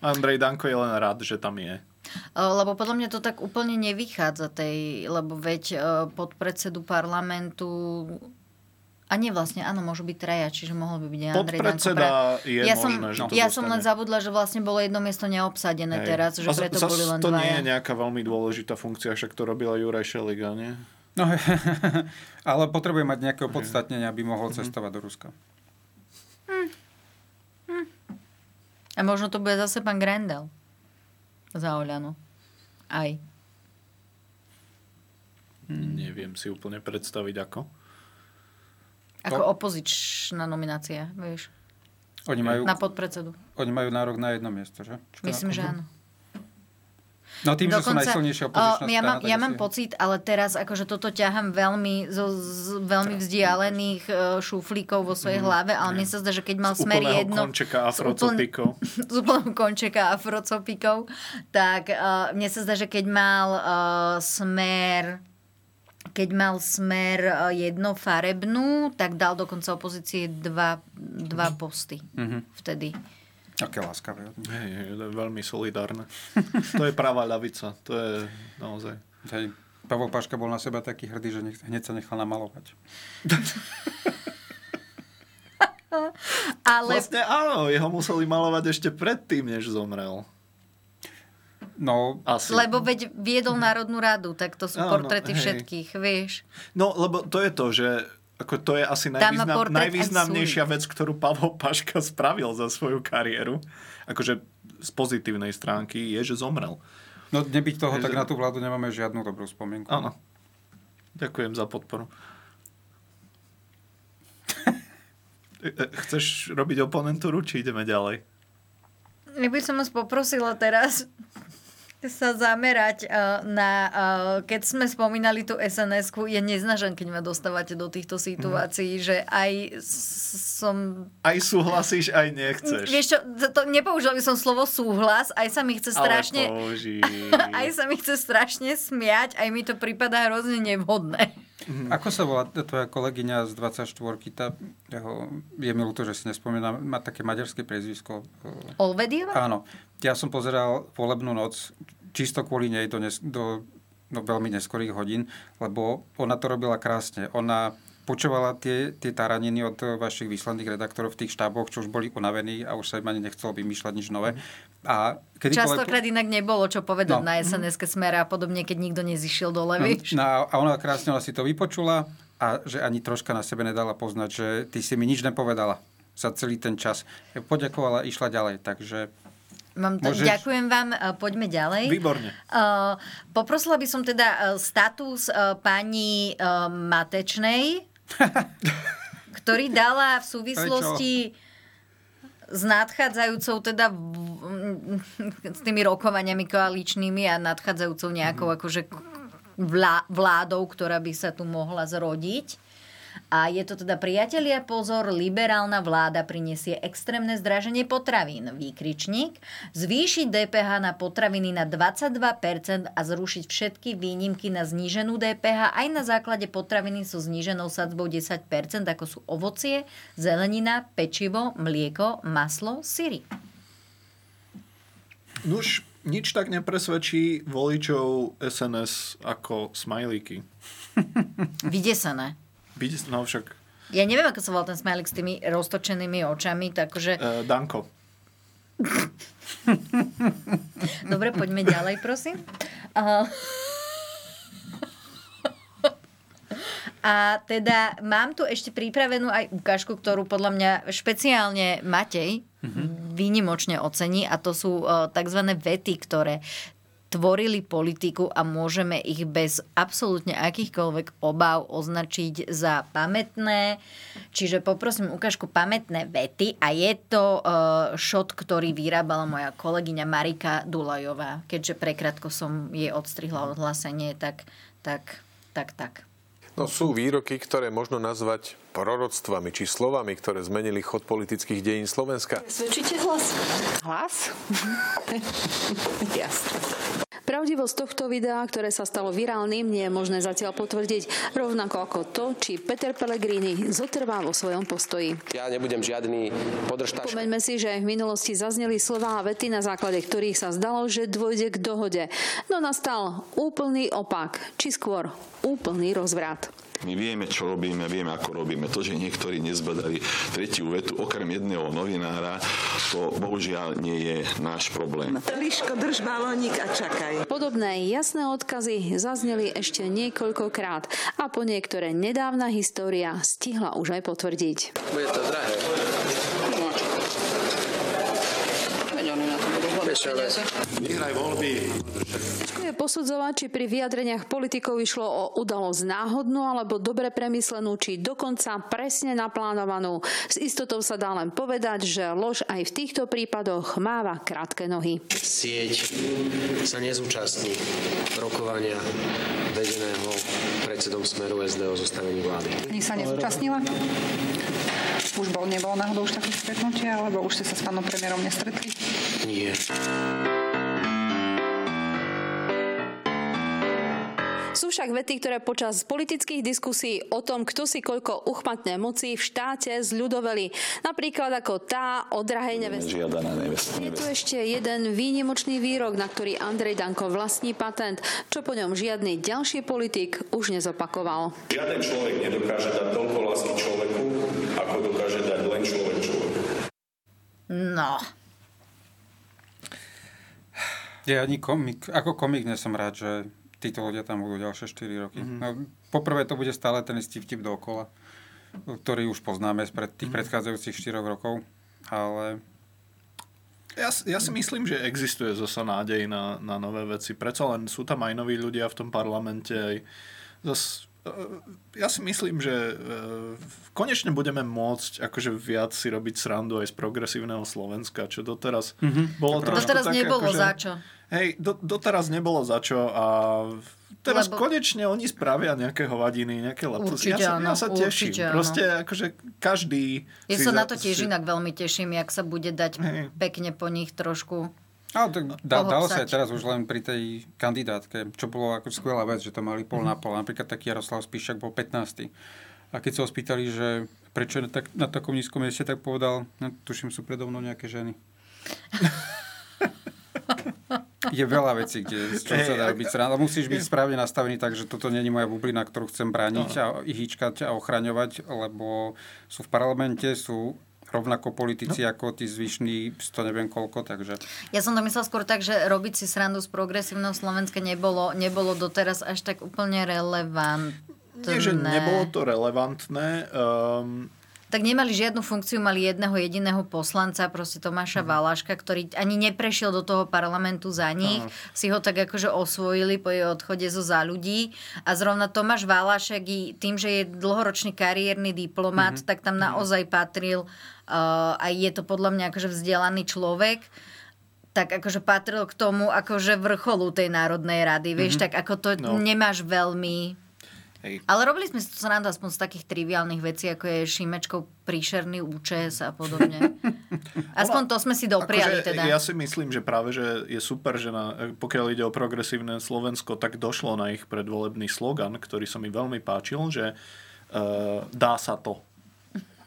D: Andrej Danko je len rád, že tam je.
C: Lebo podľa mňa to tak úplne nevychádza tej, lebo veď podpredsedu parlamentu A nie vlastne, áno, môžu byť traja, čiže mohol by byť aj Andrej Danko.
D: Je
C: ja
D: možné,
C: som,
D: že to
C: Ja som len zabudla, že vlastne bolo jedno miesto neobsadené
D: Hej.
C: teraz, že
D: A
C: preto
D: zas
C: boli len
D: to nie je
C: dvaja.
D: nejaká veľmi dôležitá funkcia, však to robila Juraj Šeliga, nie?
E: No, ale potrebuje mať nejaké opodstatnenie, aby mohol cestovať do Ruska.
C: A možno to bude zase pán Grendel. Za Oľano. Aj.
D: Neviem si úplne predstaviť ako.
C: Ako opozičná nominácia, vieš.
E: Oni majú,
C: Na podpredsedu.
E: oni majú nárok na jedno miesto, že?
C: Myslím, že áno.
E: No tým, že sú najsilnejšia opozičná
C: ja, mám,
E: strana,
C: ja mám pocit, ale teraz akože toto ťahám veľmi zo z veľmi vzdialených e, šuflíkov vo svojej hlave, ale mne sa zdá, že keď mal
D: Z
C: smer jedno...
D: končeka afrocopikov.
C: z úplného končeka afrocopikov, tak uh, mne sa zdá, že keď mal uh, smer keď mal smer jednofarebnú, tak dal dokonca opozície dva, dva posty
E: Mhm.
C: vtedy.
E: Aké láskavé.
D: Hej, hej, to je veľmi solidárne. to je pravá ľavica, to je naozaj.
E: Hej, Pavol Paška bol na seba taký hrdý, že nech, hneď sa nechal namalovať.
C: Ale
D: Vlastne áno, jeho museli malovať ešte predtým, než zomrel.
E: No,
D: Asi.
C: Lebo veď viedol Národnú radu, tak to sú
D: Áno,
C: portréty
D: hej.
C: všetkých, vieš.
D: No, lebo to je to, že ako to je asi najvýznam, najvýznamnejšia vec, ktorú Pavol Paška spravil za svoju kariéru. Akože z pozitívnej stránky je, že zomrel.
E: no nebyť toho,
D: Hej,
E: tak
D: že-
E: na tú vládu nemáme žiadnu dobrú spomienku.
D: Áno. Ďakujem za podporu. E, e, Chceš robiť oponentúru, či ideme ďalej?
C: Ja by som vás poprosila teraz sa zamerať uh, na, uh, keď sme spomínali tú SNS-ku, ja neznážam, keď ma dostávate do týchto situácií, že aj som...
D: Aj súhlasíš, aj nechceš.
C: Vieš čo, to, to, nepoužila by som slovo súhlas, aj sa mi chce strašne...
D: Ale použij.
C: aj sa mi chce strašne smiať, aj mi to prípada hrozne nevhodné.
E: Ako sa volá tvoja kolegyňa z 24 tá, jeho, je mi ľúto, že si nespomínam, má také maďarské priezvisko.
C: Olvedieva?
E: Áno. Ja som pozeral volebnú noc čisto kvôli nej do, nes, do no, veľmi neskorých hodín, lebo ona to robila krásne. Ona počúvala tie, tie taraniny od vašich výsledných redaktorov v tých štáboch, čo už boli unavení a už sa im ani nechcelo vymýšľať nič nové. A kedy
C: Častokrát inak nebolo čo povedať
E: No.
C: na SNS-ke smere a podobne, keď nikto nezišiel dole, vieš.
E: No, a ona krásne ona si to vypočula a že ani troška na sebe nedala poznať, že ty si mi nič nepovedala za celý ten čas. Poďakovala, išla ďalej, takže
C: Mám to,
E: Môžeš-
C: Ďakujem vám, e, poďme ďalej.
D: Výborne.
C: Uh, poprosila by som teda status uh, pani uh, Matečnej, ktorý dala v súvislosti s nadchádzajúcou teda s tými rokovaniami koaličnými a nadchádzajúcou nejakou akože vlá, vládou, ktorá by sa tu mohla zrodiť. A je to teda priatelia, pozor, liberálna vláda prinesie extrémne zdraženie potravín. Výkričník. Zvýšiť DPH na potraviny na 22% a zrušiť všetky výnimky na zníženú DPH aj na základe potraviny so zníženou sadzbou 10%, ako sú ovocie, zelenina, pečivo, mlieko, maslo, syry.
D: Nuž, nič tak nepresvedčí voličov SNS ako smajlíky.
C: Vydesené.
D: Vidíš, no však
C: Ja neviem, ako sa volal ten smajlik s tými roztočenými očami, takže...
D: uh, Danko.
C: Dobre, poďme ďalej, prosím. A... A teda mám tu ešte pripravenú aj ukážku, ktorú podľa mňa špeciálne Matej výnimočne ocení a to sú uh, tzv. vety, ktoré tvorili politiku a môžeme ich bez absolútne akýchkoľvek obav označiť za pamätné. Čiže poprosím ukážku pamätné vety a je to uh, šot, ktorý vyrábala moja kolegyňa Marika Dulajová. Keďže prekrátko som jej odstrihla odhlásenie, tak, tak, tak, tak.
M: No sú výroky, ktoré možno nazvať proroctvami či slovami, ktoré zmenili chod politických dejín Slovenska.
N: Svedčíte hlas? Hlas? Jasne. Pravdivosť tohto videa, ktoré sa stalo virálnym, nie je možné zatiaľ potvrdiť, rovnako ako to, či Peter Pellegrini zotrvá vo svojom postoji.
J: Ja nebudem žiadny podržtač.
N: Pomeňme si, že v minulosti zazneli slová a vety, na základe ktorých sa zdalo, že dôjde k dohode. No nastal úplný opak, či skôr úplný rozvrat.
O: My vieme, čo robíme, vieme, ako robíme. To, že niektorí nezbadali tretiu vetu, okrem jedného novinára, to bohužiaľ nie je náš problém.
P: Liško, drž balónik a čakaj.
N: Podobné jasné odkazy zazneli ešte niekoľkokrát a po niektoré nedávna história stihla už aj potvrdiť.
J: Bude to drahé.
O: Vyhraj voľby.
N: Je posudzovať, či pri vyjadreniach politikov išlo o udalosť náhodnú alebo dobre premyslenú, či dokonca presne naplánovanú. S istotou sa dá len povedať, že lož aj v týchto prípadoch máva krátke nohy.
J: Sieť sa nezúčastní rokovania vedeného predsedom Smeru SD o zostavení vlády.
Q: Nech sa nezúčastnila? Už bol, nebolo náhodou už také stretnutie, alebo už ste sa s pánom premiérom nestretli?
J: Nie.
N: Sú však vety, ktoré počas politických diskusí o tom, kto si koľko uchmatne moci v štáte zľudoveli. Napríklad ako tá o drahej neveste.
O: Žiadaná nevesta.
N: Je tu ešte jeden výnimočný výrok, na ktorý Andrej Danko vlastní patent, čo po ňom žiadny ďalší politik už nezopakoval.
R: Žiaden človek nedokáže dať toľko lásky človeku, ako dokáže dať len človek človeku.
C: No.
E: Ja ani komik, ako komik nie som rád, že títo ľudia tam budú ďalšie 4 roky. Mm-hmm. No, poprvé to bude stále ten istý vtip dookola, ktorý už poznáme z pred tých mm-hmm. predchádzajúcich 4 rokov, ale...
D: Ja, ja si myslím, že existuje zasa nádej na, na nové veci. Prečo len sú tam aj noví ľudia v tom parlamente. Aj zas, ja si myslím, že konečne budeme môcť akože viac si robiť srandu aj z progresívneho Slovenska, čo doteraz mm-hmm. bolo trošku
C: Doteraz
D: také,
C: nebolo
D: akože,
C: za čo.
D: Hej, do, doteraz nebolo za čo a teraz Lebo... konečne oni spravia nejaké hovadiny, nejaké.
C: Určite
D: ja sa,
C: áno,
D: ja sa teším.
C: určite áno.
D: Proste akože každý...
C: Ja sa
D: za-
C: na to tiež
D: si-
C: inak veľmi teším, jak sa bude dať pekne po nich trošku
E: Ale tak dá, dalo sa aj teraz už len pri tej kandidátke, čo bolo ako skvelá vec, že to mali pol na pol. Napríklad taký Jaroslav Spíšak bol 15. A keď sa ho spýtali, že prečo je na, tak, na takom nízkom mieste, tak povedal, no, tuším, sú predo mnou nejaké ženy. je veľa vecí, kde z čoho sa dá robiť sranda. Musíš byť správne nastavený tak, že toto není moja bublina, ktorú chcem brániť
D: No.
E: a hýčkať a ochraňovať, lebo sú v parlamente, sú rovnako politici
D: No.
E: ako tí zvyšní, to neviem koľko, takže...
C: Ja som to myslel skôr tak, že robiť si srandu z progresívneho Slovenska nebolo, nebolo doteraz až tak úplne relevantné.
D: Nie, že nebolo to relevantné. Um,
C: Tak nemali žiadnu funkciu, mali jedného jediného poslanca, proste Tomáša
D: Mhm.
C: Valaška, ktorý ani neprešiel do toho parlamentu za nich.
D: Áno.
C: Si ho tak akože osvojili po jej odchode zo za ľudí. A zrovna Tomáš Valašek, tým, že je dlhoročný kariérny diplomat,
D: Mhm.
C: tak tam naozaj patril uh, a je to podľa mňa akože vzdelaný človek tak akože patril k tomu akože vrcholu tej Národnej rady, vieš,
D: Mhm.
C: tak ako to
D: No.
C: nemáš veľmi
D: Hej.
C: ale robili sme si to srandu aspoň z takých triviálnych vecí, ako je Šimečkov príšerný účes a podobne. Aspoň to sme si dopriali
D: akože
C: teda.
D: Ja si myslím, že práve, že je super, že na, pokiaľ ide o progresívne Slovensko, tak došlo na ich predvolebný slogan, ktorý sa mi veľmi páčil, že uh, dá sa to.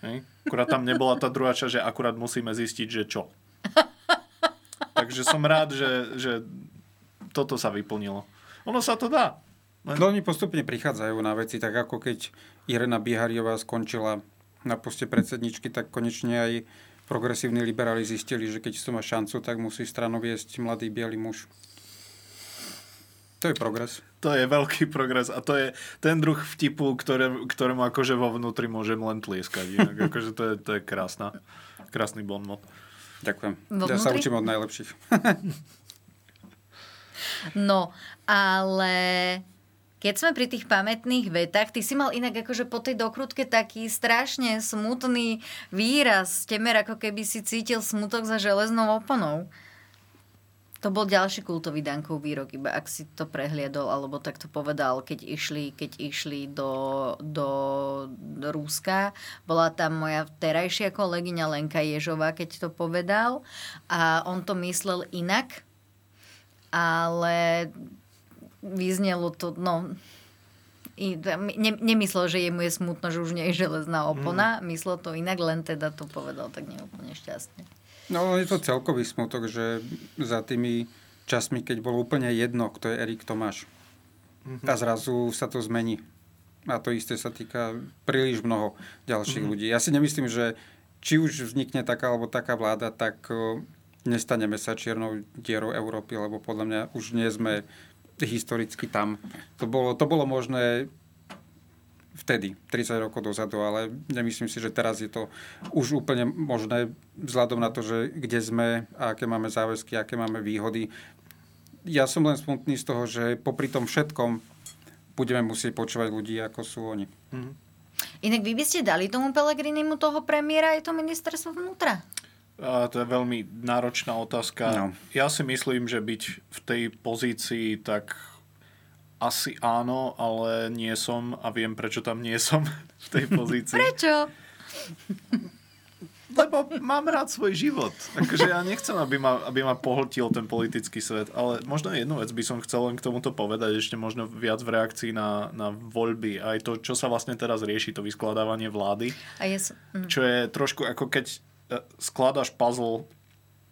D: Hej? Akurát tam nebola tá druhá časť, že akurát musíme zistiť, že čo. Takže som rád, že, že toto sa vyplnilo. Ono sa to dá.
E: No oni postupne prichádzajú na veci, tak ako keď Irena Bihariová skončila na poste predsedničky, tak konečne aj progresívni liberáli zistili, že keď to má šancu, tak musí stranu viesť mladý biely muž. To je progres.
D: To je veľký progres a to je ten druh vtipu, ktoré, ktorému akože vo vnútri môžem len tlieskať. Inak akože to je, to je krásna, krásny bonmot.
E: Ďakujem.
C: Vo
E: Ja sa učím od najlepších.
C: No, ale keď sme pri tých pamätných vetách, ty si mal inak akože po tej dokrutke taký strašne smutný výraz, temer ako keby si cítil smutok za železnou oponou. To bol ďalší kultový Dankov výrok, iba ak si to prehliadol, alebo tak to povedal, keď išli, keď išli do, do, do Rúska. Bola tam moja terajšia kolegyňa Lenka Ježová, keď to povedal. A on to myslel inak. ale vyznelo to, no, i, ne, nemyslel, že jemu je smutno, že už nie je železná opona. Mm. Myslel to inak, len teda to povedal tak neúplne šťastne.
E: No je to celkový smutok, že za tými časmi, keď bolo úplne jedno, kto je Erik Tomáš. Mm-hmm. A zrazu sa to zmení. A to isté sa týka príliš mnoho ďalších mm-hmm. ľudí. Ja si nemyslím, že či už vznikne taká alebo taká vláda, tak nestaneme sa čiernou dierou Európy, lebo podľa mňa už nie sme historicky tam. To bolo, to bolo možné vtedy, 30 rokov dozadu, ale nemyslím si, že teraz je to už úplne možné vzhľadom na to, že kde sme aké máme záväzky, aké máme výhody. Ja som len smutný z toho, že popri tom všetkom budeme musieť počúvať ľudí, ako sú oni. Mm.
C: Inak vy by ste dali tomu Pelegrinimu toho premiéra, je to ministerstvo vnútra?
D: A to je veľmi náročná otázka. No. Ja si myslím, že byť v tej pozícii, tak asi áno, ale nie som a viem, prečo tam nie som v tej pozícii.
C: prečo?
D: Lebo mám rád svoj život. Akože ja nechcem, aby ma, aby ma pohltil ten politický svet, ale možno jednu vec by som chcel len k tomuto povedať, ešte možno viac v reakcii na, na voľby. Aj to, čo sa vlastne teraz rieši, to vyskladávanie vlády.
C: A je... mm.
D: Čo je trošku ako keď skladaš puzzle,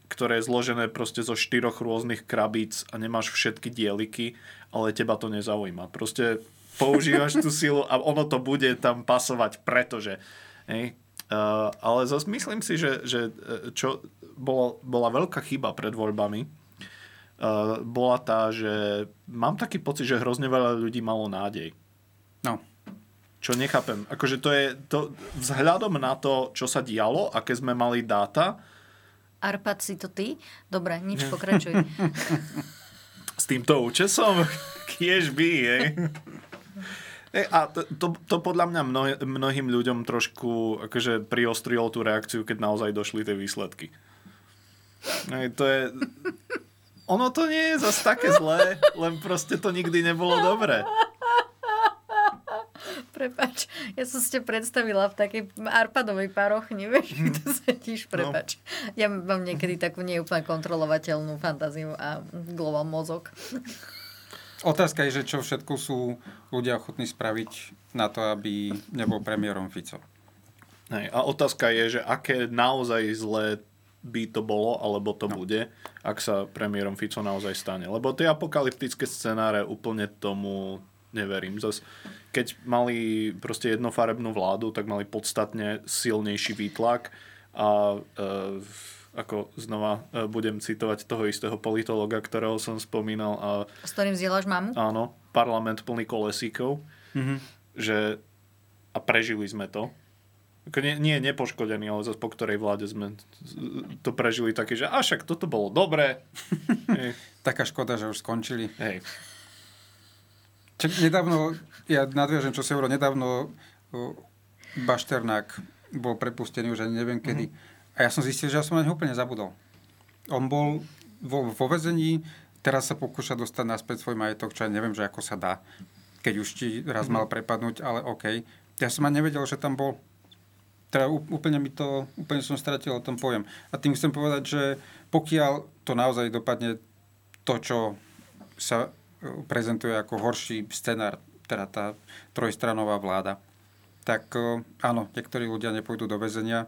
D: ktoré je zložené proste zo štyroch rôznych krabíc a nemáš všetky dieliky, ale teba to nezaujíma. Proste používaš tú silu a ono to bude tam pasovať, pretože. Hej. Uh, ale zase myslím si, že, že e, čo bolo, bola veľká chyba pred voľbami, uh, bola tá, že mám taký pocit, že hrozne veľa ľudí malo nádej.
E: No.
D: Čo nechápem. Akože to je to, vzhľadom na to, čo sa dialo, aké sme mali dáta.
C: Arpad si to ty? Dobre, nič, pokračuj.
D: S týmto účesom? Kiež by, hej. E, a to, to, to podľa mňa mnoh, mnohým ľuďom trošku akože priostrilo tú reakciu, keď naozaj došli tie výsledky. E, to je... Ono to nie je zase také zlé, len proste to nikdy nebolo dobré.
C: Prepač, ja som si ťa predstavila v takej arpadovej parochni, vieš, mm. to sedíš, prepač. No. Ja mám niekedy takú neúplne kontrolovateľnú fantáziu a global mozog.
E: Otázka je, že čo všetko sú ľudia ochotní spraviť na to, aby nebol premiérom Fico.
D: Hej, a otázka je, že aké naozaj zlé by to bolo, alebo to no. bude, ak sa premiérom Fico naozaj stane. Lebo tie apokalyptické scenáre úplne tomu neverím. Zas keď mali proste jednofarebnú vládu, tak mali podstatne silnejší výtlak a e, ako znova e, budem citovať toho istého politologa, ktorého som spomínal. A,
C: S ktorým zdieľaš mamu?
D: Áno, parlament plný kolesíkov, mm-hmm. že a prežili sme to. Ako nie, nie nepoškodení, ale zase po ktorej vláde sme to prežili také, že a však toto bolo dobré.
E: Taká škoda, že už skončili.
D: Hej.
E: Čak nedávno, ja nadviažem, čo si hovoril, nedávno Bašternák bol prepustený už ani neviem kedy. Mm-hmm. A ja som zistil, že ja som na neho úplne zabudol. On bol vo, vo vezení, teraz sa pokúša dostať naspäť svoj majetok, čo ja neviem, že ako sa dá, keď už ti raz mm-hmm. mal prepadnúť, ale OK. Ja som ani nevedel, že tam bol. Teda úplne mi to, úplne som stratil o tom pojem. A tým chcem povedať, že pokiaľ to naozaj dopadne to, čo sa prezentuje ako horší scenár, teda tá trojstranová vláda, tak e, áno, niektorí ľudia nepôjdu do väzenia.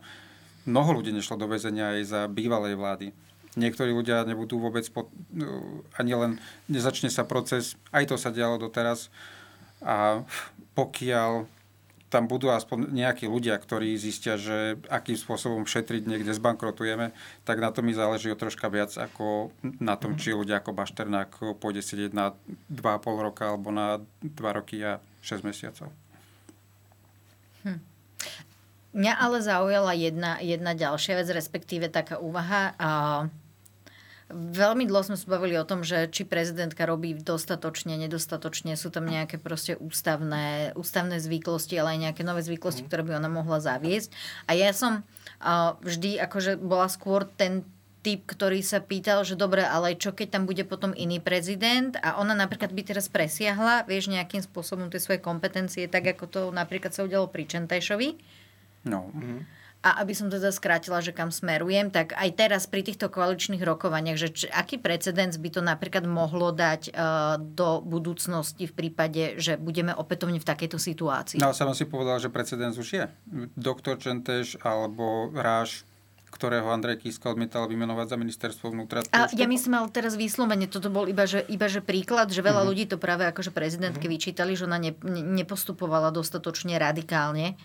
E: Mnoho ľudí nešlo do väzenia aj za bývalej vlády. Niektorí ľudia nebudú vôbec, pod, e, ani len nezačne sa proces, aj to sa dialo doteraz. A pokiaľ tam budú aspoň nejakí ľudia, ktorí zistia, že akým spôsobom šetriť niekde zbankrotujeme, tak na to mi záleží o troška viac ako na tom, či ľudia ako Bašternák pôjde sedieť na 2,5 roka alebo na 2 roky a 6 mesiacov.
C: Hm. Mňa ale zaujala jedna, jedna ďalšia vec, respektíve taká úvaha. A Veľmi dlho sme sa bavili o tom, že či prezidentka robí dostatočne, nedostatočne, sú tam nejaké proste ústavné, ústavné zvyklosti, ale aj nejaké nové zvyklosti, mm. ktoré by ona mohla zaviesť. A ja som uh, vždy akože bola skôr ten typ, ktorý sa pýtal, že dobre, ale čo keď tam bude potom iný prezident a ona napríklad by teraz presiahla, vieš, nejakým spôsobom tie svoje kompetencie, tak ako to napríklad sa udialo pri Čentajšovi.
E: No.
C: Mm. A aby som teda skrátila, že kam smerujem, tak aj teraz pri týchto koaličných rokovaniach, že či, aký precedens by to napríklad mohlo dať uh, do budúcnosti v prípade, že budeme opätovne v takejto situácii?
E: No, som si povedal, že precedens už je. Doktor Čenteš alebo Ráš ktorého Andrej Kiska odmietal vymenovať za ministerstvo vnútra.
C: A ja myslím, ale teraz výslovene, toto bol iba že, iba, že príklad, že veľa
E: Mhm.
C: ľudí to práve akože prezidentke vyčítali, že ona ne, ne, nepostupovala dostatočne radikálne.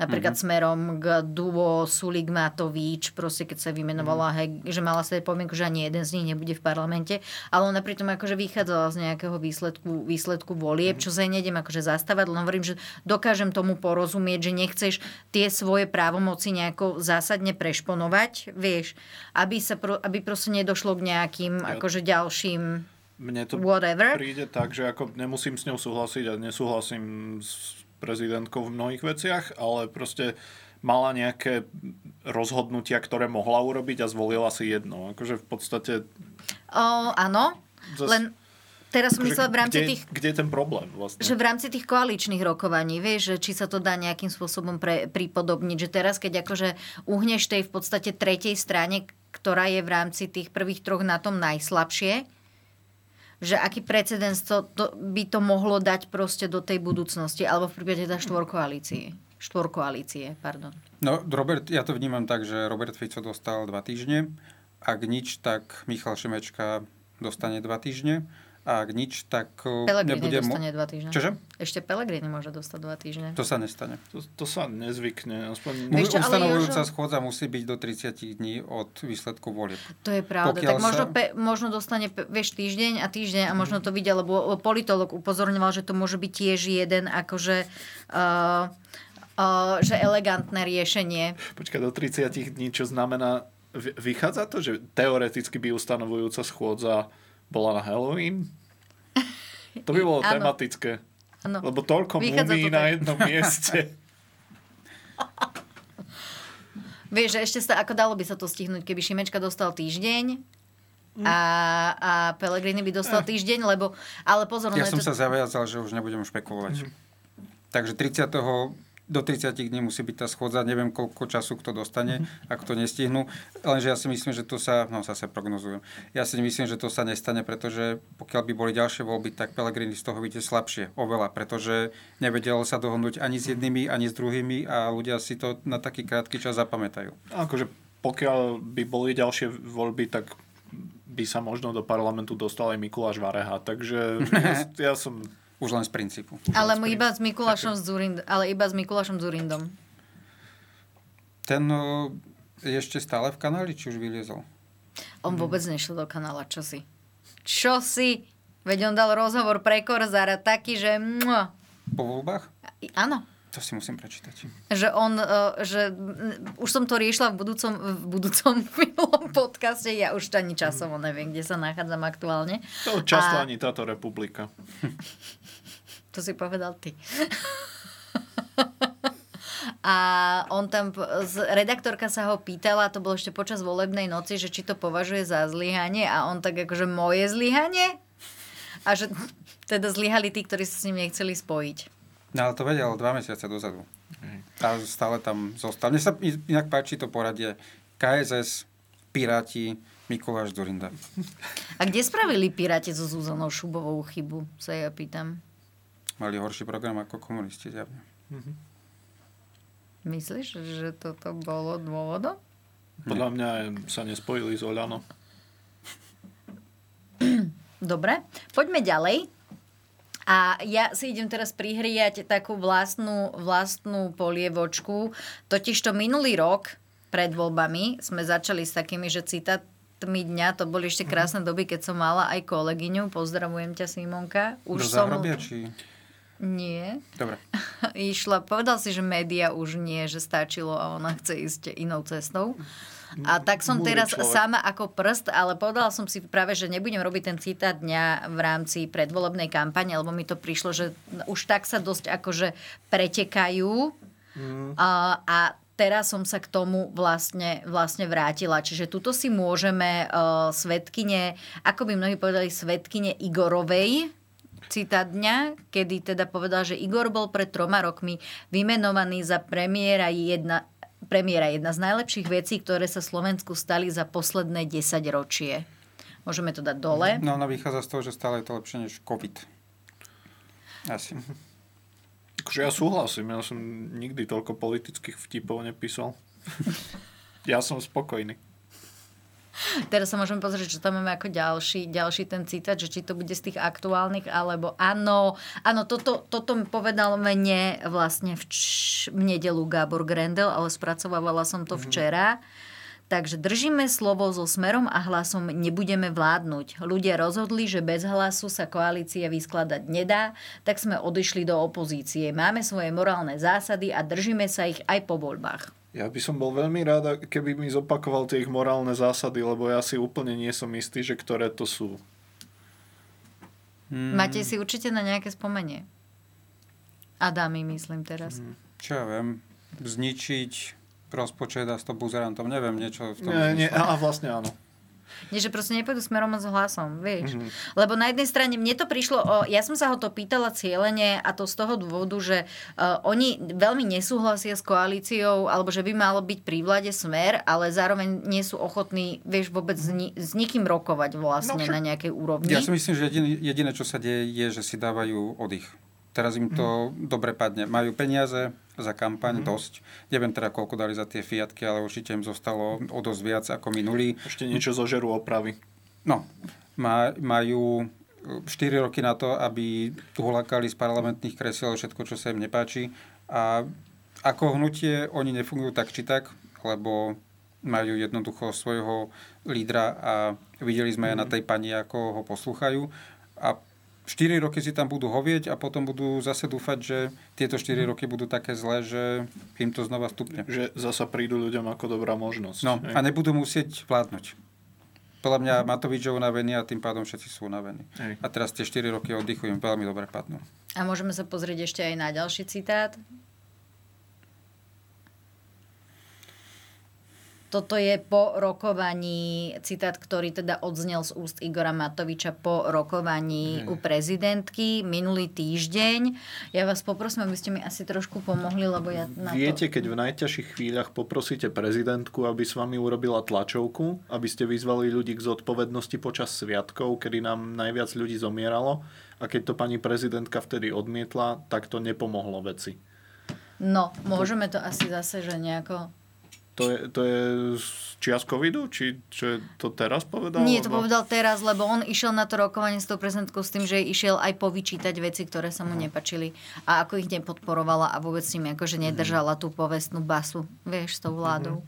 C: Napríklad
E: Mhm.
C: smerom k duo Sulik Matovič, proste keď sa vymenovala, hej, že mala sa pomienku, že ani jeden z nich nebude v parlamente, ale ona pritom akože vychádzala z nejakého výsledku, výsledku volieb, čo sa nejdem akože zastávať, len hovorím, že dokážem tomu porozumieť, že nechceš tie svoje právomoci nejako zásadne prešponovať, vieš, aby, sa pro, aby proste nedošlo k nejakým
D: Ja-
C: akože ďalším
D: Mne to
C: whatever.
D: príde tak, že ako nemusím s ňou súhlasiť a nesúhlasím s prezidentkou v mnohých veciach, ale proste mala nejaké rozhodnutia, ktoré mohla urobiť a zvolila si jedno. Akože v podstate...
C: O, áno,
D: Zas-
C: len teraz som
D: akože
C: myslela v rámci
D: kde,
C: tých
D: Kde je ten problém vlastne?
C: že v rámci tých koaličných rokovaní, vieš, že či sa to dá nejakým spôsobom pre, pripodobniť, že teraz, keď akože uhneš tej v podstate tretej strane, ktorá je v rámci tých prvých troch na tom najslabšie, že aký precedens to, to, by to mohlo dať proste do tej budúcnosti, alebo v prípade teda štvorkoalície. Štvorkoalície, pardon.
E: No, Robert, ja to vnímam tak, že Robert Fico dostal dva týždne. Ak nič, tak Michal Šimečka dostane dva týždne. A ak nič, tak eh,
C: Pelegrini
E: nebude...
C: dostane dva týždne.
E: Čože?
C: Ešte Pelegrini môže dostať dva týždne.
E: To sa nestane.
D: To, to sa nezvykne. Aspoň...
C: Ale
E: Ustanovujúca
C: Jožo-
E: schôdza musí byť do 30 dní od výsledku volieb.
C: To je pravda.
E: Pokiaľ
C: tak možno,
E: sa-
C: pe, možno dostane, vieš, týždeň a týždeň a možno to vidia, lebo politolog upozorňoval, že to môže byť tiež jeden akože... Uh, uh, že elegantné riešenie.
D: Počkaj, do 30 dní, čo znamená... vy- Vychádza to, že teoreticky by ustanovujúca schôdza bola na Halloween? To by bolo
C: Áno.
D: tematické.
C: Áno.
D: Lebo toľko
C: Vychádza
D: mumí
C: to
D: na jednom mieste.
C: Vieš, že ešte sa, ako dalo by sa to stihnúť, keby Šimečka dostal týždeň a, a Pelegrini by dostal týždeň, lebo, ale pozor,
E: Ja som
C: to...
E: sa zaviazal, že už nebudem špekulovať. Takže 30. do 30 dní musí byť tá schôdza, neviem koľko času kto dostane, ak to nestihnú. Lenže ja si myslím, že to sa, no zase prognozujem, ja si myslím, že to sa nestane, pretože pokiaľ by boli ďalšie voľby, tak Pelegrini z toho vyjde slabšie, oveľa, pretože nevedelo sa dohodnúť ani s jednými, ani s druhými a ľudia si to na taký krátky čas zapamätajú.
D: Akože pokiaľ by boli ďalšie voľby, tak by sa možno do parlamentu dostal aj Mikuláš Vareha. Takže ja som...
E: Už len z princípu.
C: Ale mu iba s Mikulášom Zurind, ale iba s Mikulášom Zurindom.
E: Ten o, je ešte stále v kanáli, či už vyliezol?
C: On vôbec nešiel do kanála, čo si? Čo si? Veď on dal rozhovor pre Korzara taký, že...
E: Po voľbách?
C: Áno.
E: To si musím prečítať.
C: Že on, uh, že už som to riešila v budúcom, v budúcom minulom podcaste, ja už ani časovo neviem, kde sa nachádzam aktuálne.
D: To často
C: A-
D: ani táto republika.
C: To si povedal ty. A on tam, redaktorka sa ho pýtala, to bolo ešte počas volebnej noci, že či to považuje za zlyhanie a on tak akože moje zlyhanie? A že teda zlyhali tí, ktorí sa s ním nechceli spojiť.
E: No ale to vedel dva mesiace dozadu. A stále tam zostal. Mne sa inak páči to poradie. KSS, Piráti, Mikuláš Zurinda.
C: A kde spravili Piráti so Zuzanou Šubovou chybu, sa ja pýtam.
E: Mali horší program ako komunisti zjavne.
C: Myslíš, že toto bolo dôvodom?
D: Podľa mňa sa nespojili s Oľano.
C: Dobre, poďme ďalej. A ja si idem teraz prihriať takú vlastnú, vlastnú polievočku. Totižto minulý rok pred voľbami sme začali s takými, že citátmi dňa, to boli ešte krásne doby, keď som mala aj kolegyňu. Pozdravujem ťa, Simonka.
E: Už Do
C: som...
E: či...
C: Nie.
E: Dobre.
C: Išla, povedal si, že média už nie, že stačilo a ona chce ísť inou cestou. A tak som teraz
D: človek.
C: sama ako prst, ale povedala som si práve, že nebudem robiť ten citát dňa v rámci predvolebnej kampane, lebo mi to prišlo, že už tak sa dosť akože pretekajú. A, a teraz som sa k tomu vlastne, vlastne vrátila. Čiže tuto si môžeme uh, svetkyne, ako by mnohí povedali, svetkyne Igorovej, citát dňa, kedy teda povedal, že Igor bol pred troma rokmi vymenovaný za premiéra jedna premiéra. Jedna z najlepších vecí, ktoré sa Slovensku stali za posledné 10 ročie. Môžeme to dať dole.
E: No ona vychádza z toho, že stále je to lepšie než COVID. Asi.
D: Akože ja súhlasím, ja som nikdy toľko politických vtipov nepísal. ja som spokojný.
C: Teraz sa môžeme pozrieť, čo tam máme ako ďalší, ďalší ten citát, že či to bude z tých aktuálnych, alebo áno, áno, toto, toto povedal mene vlastne v, č- v nedelu Gábor Grendel, ale spracovávala som to včera. Takže držíme slovo so smerom a hlasom nebudeme vládnuť. Ľudia rozhodli, že bez hlasu sa koalícia vyskladať nedá, tak sme odišli do opozície. Máme svoje morálne zásady a držíme sa ich aj po voľbách.
D: Ja by som bol veľmi rád, keby mi zopakoval tie ich morálne zásady, lebo ja si úplne nie som istý, že ktoré to sú.
C: Hmm. Máte si určite na nejaké spomenie. Adami, myslím teraz. Hmm.
E: Čo ja viem, zničiť rozpočet a s to buzerantom, neviem, niečo v tom.
D: Nie, nie, a vlastne áno.
C: Nie, že proste nepôjdu smerom s hlasom, vieš. Mm-hmm. Lebo na jednej strane mne to prišlo, o, ja som sa ho to pýtala cieľene a to z toho dôvodu, že uh, oni veľmi nesúhlasia s koalíciou, alebo že by malo byť pri vláde smer, ale zároveň nie sú ochotní, vieš, vôbec s, ni- s nikým rokovať vlastne no, na nejakej úrovni.
E: Ja si myslím, že jediné, jediné, čo sa deje, je, že si dávajú oddych. Teraz im to mm. dobre padne. Majú peniaze za kampaň mm. dosť. Neviem teda, koľko dali za tie fiatky, ale určite im zostalo o dosť viac ako minulý.
D: Ešte niečo zožerú opravy.
E: No, majú 4 roky na to, aby hulakali z parlamentných kresiel všetko, čo sa im nepáči. A ako hnutie oni nefungujú tak či tak, lebo majú jednoducho svojho lídra a videli sme mm. aj na tej pani, ako ho poslúchajú. A 4 roky si tam budú hovieť a potom budú zase dúfať, že tieto 4 mhm. roky budú také zlé, že im to znova stupne.
D: Že zasa prídu ľuďom ako dobrá možnosť.
E: No a nebudú musieť vládnuť. Podľa mňa Matovič je unavený a tým pádom všetci sú unavení. Hej. A teraz tie 4 roky oddychu im veľmi dobre padnú.
C: A môžeme sa pozrieť ešte aj na ďalší citát Toto je po rokovaní, citát, ktorý teda odznel z úst Igora Matoviča po rokovaní u prezidentky minulý týždeň. Ja vás poprosím, aby ste mi asi trošku pomohli, lebo ja
D: na Viete, to... keď v najťažších chvíľach poprosíte prezidentku, aby s vami urobila tlačovku, aby ste vyzvali ľudí k zodpovednosti počas sviatkov, kedy nám najviac ľudí zomieralo a keď to pani prezidentka vtedy odmietla, tak to nepomohlo veci.
C: No, môžeme to asi zase, že nejako
D: to je, to je čias covidu? Či čo je to teraz povedal?
C: Nie, to povedal teraz, lebo on išiel na to rokovanie s tou prezidentkou s tým, že išiel aj povyčítať veci, ktoré sa mu nepačili a ako ich nepodporovala a vôbec s nimi akože nedržala tú povestnú basu, vieš, s tou vládou.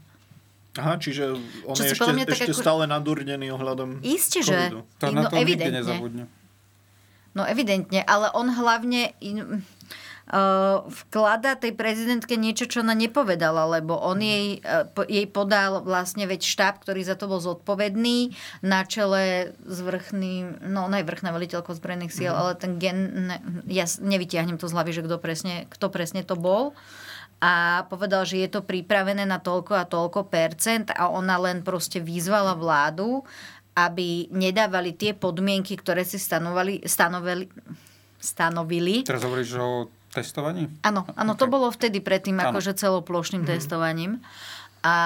D: Aha, čiže on Čo je ešte, ešte ako... stále nadurnený ohľadom
C: Isté, že? To no, na to evidentne. No evidentne, ale on hlavne vklada tej prezidentke niečo, čo ona nepovedala, lebo on mhm. jej, po, jej podal vlastne veď štáb, ktorý za to bol zodpovedný na čele s vrchným, no ona je vrchná veliteľkou zbrojných síl, mm. ale ten gen, ne, ja nevytiahnem to z hlavy, že kto presne, kto presne to bol a povedal, že je to pripravené na toľko a toľko percent a ona len proste vyzvala vládu, aby nedávali tie podmienky, ktoré si stanovali, stanovili, stanovili.
E: Teraz hovoríš o testovaní?
C: Áno, áno, to bolo vtedy predtým akože celoplošným mm-hmm. testovaním. A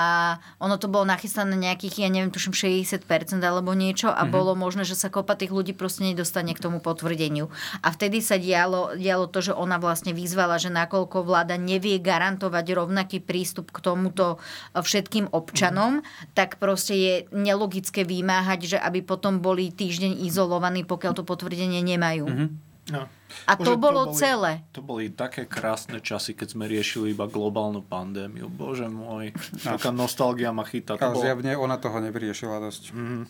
C: ono to bolo nachystané nejakých, ja neviem, tuším 60% alebo niečo a mm-hmm. bolo možné, že sa kopa tých ľudí proste nedostane k tomu potvrdeniu. A vtedy sa dialo, dialo to, že ona vlastne vyzvala, že nakoľko vláda nevie garantovať rovnaký prístup k tomuto všetkým občanom, mm-hmm. tak proste je nelogické vymáhať, že aby potom boli týždeň izolovaní, pokiaľ to potvrdenie nemajú. Mm-hmm. No. A to Bože, bolo
D: to
C: boli, celé.
D: To boli také krásne časy, keď sme riešili iba globálnu pandémiu. Bože môj, no. taká nostalgia ma chytá.
E: Ale bolo... zjavne ona toho nevyriešila dosť. Mm.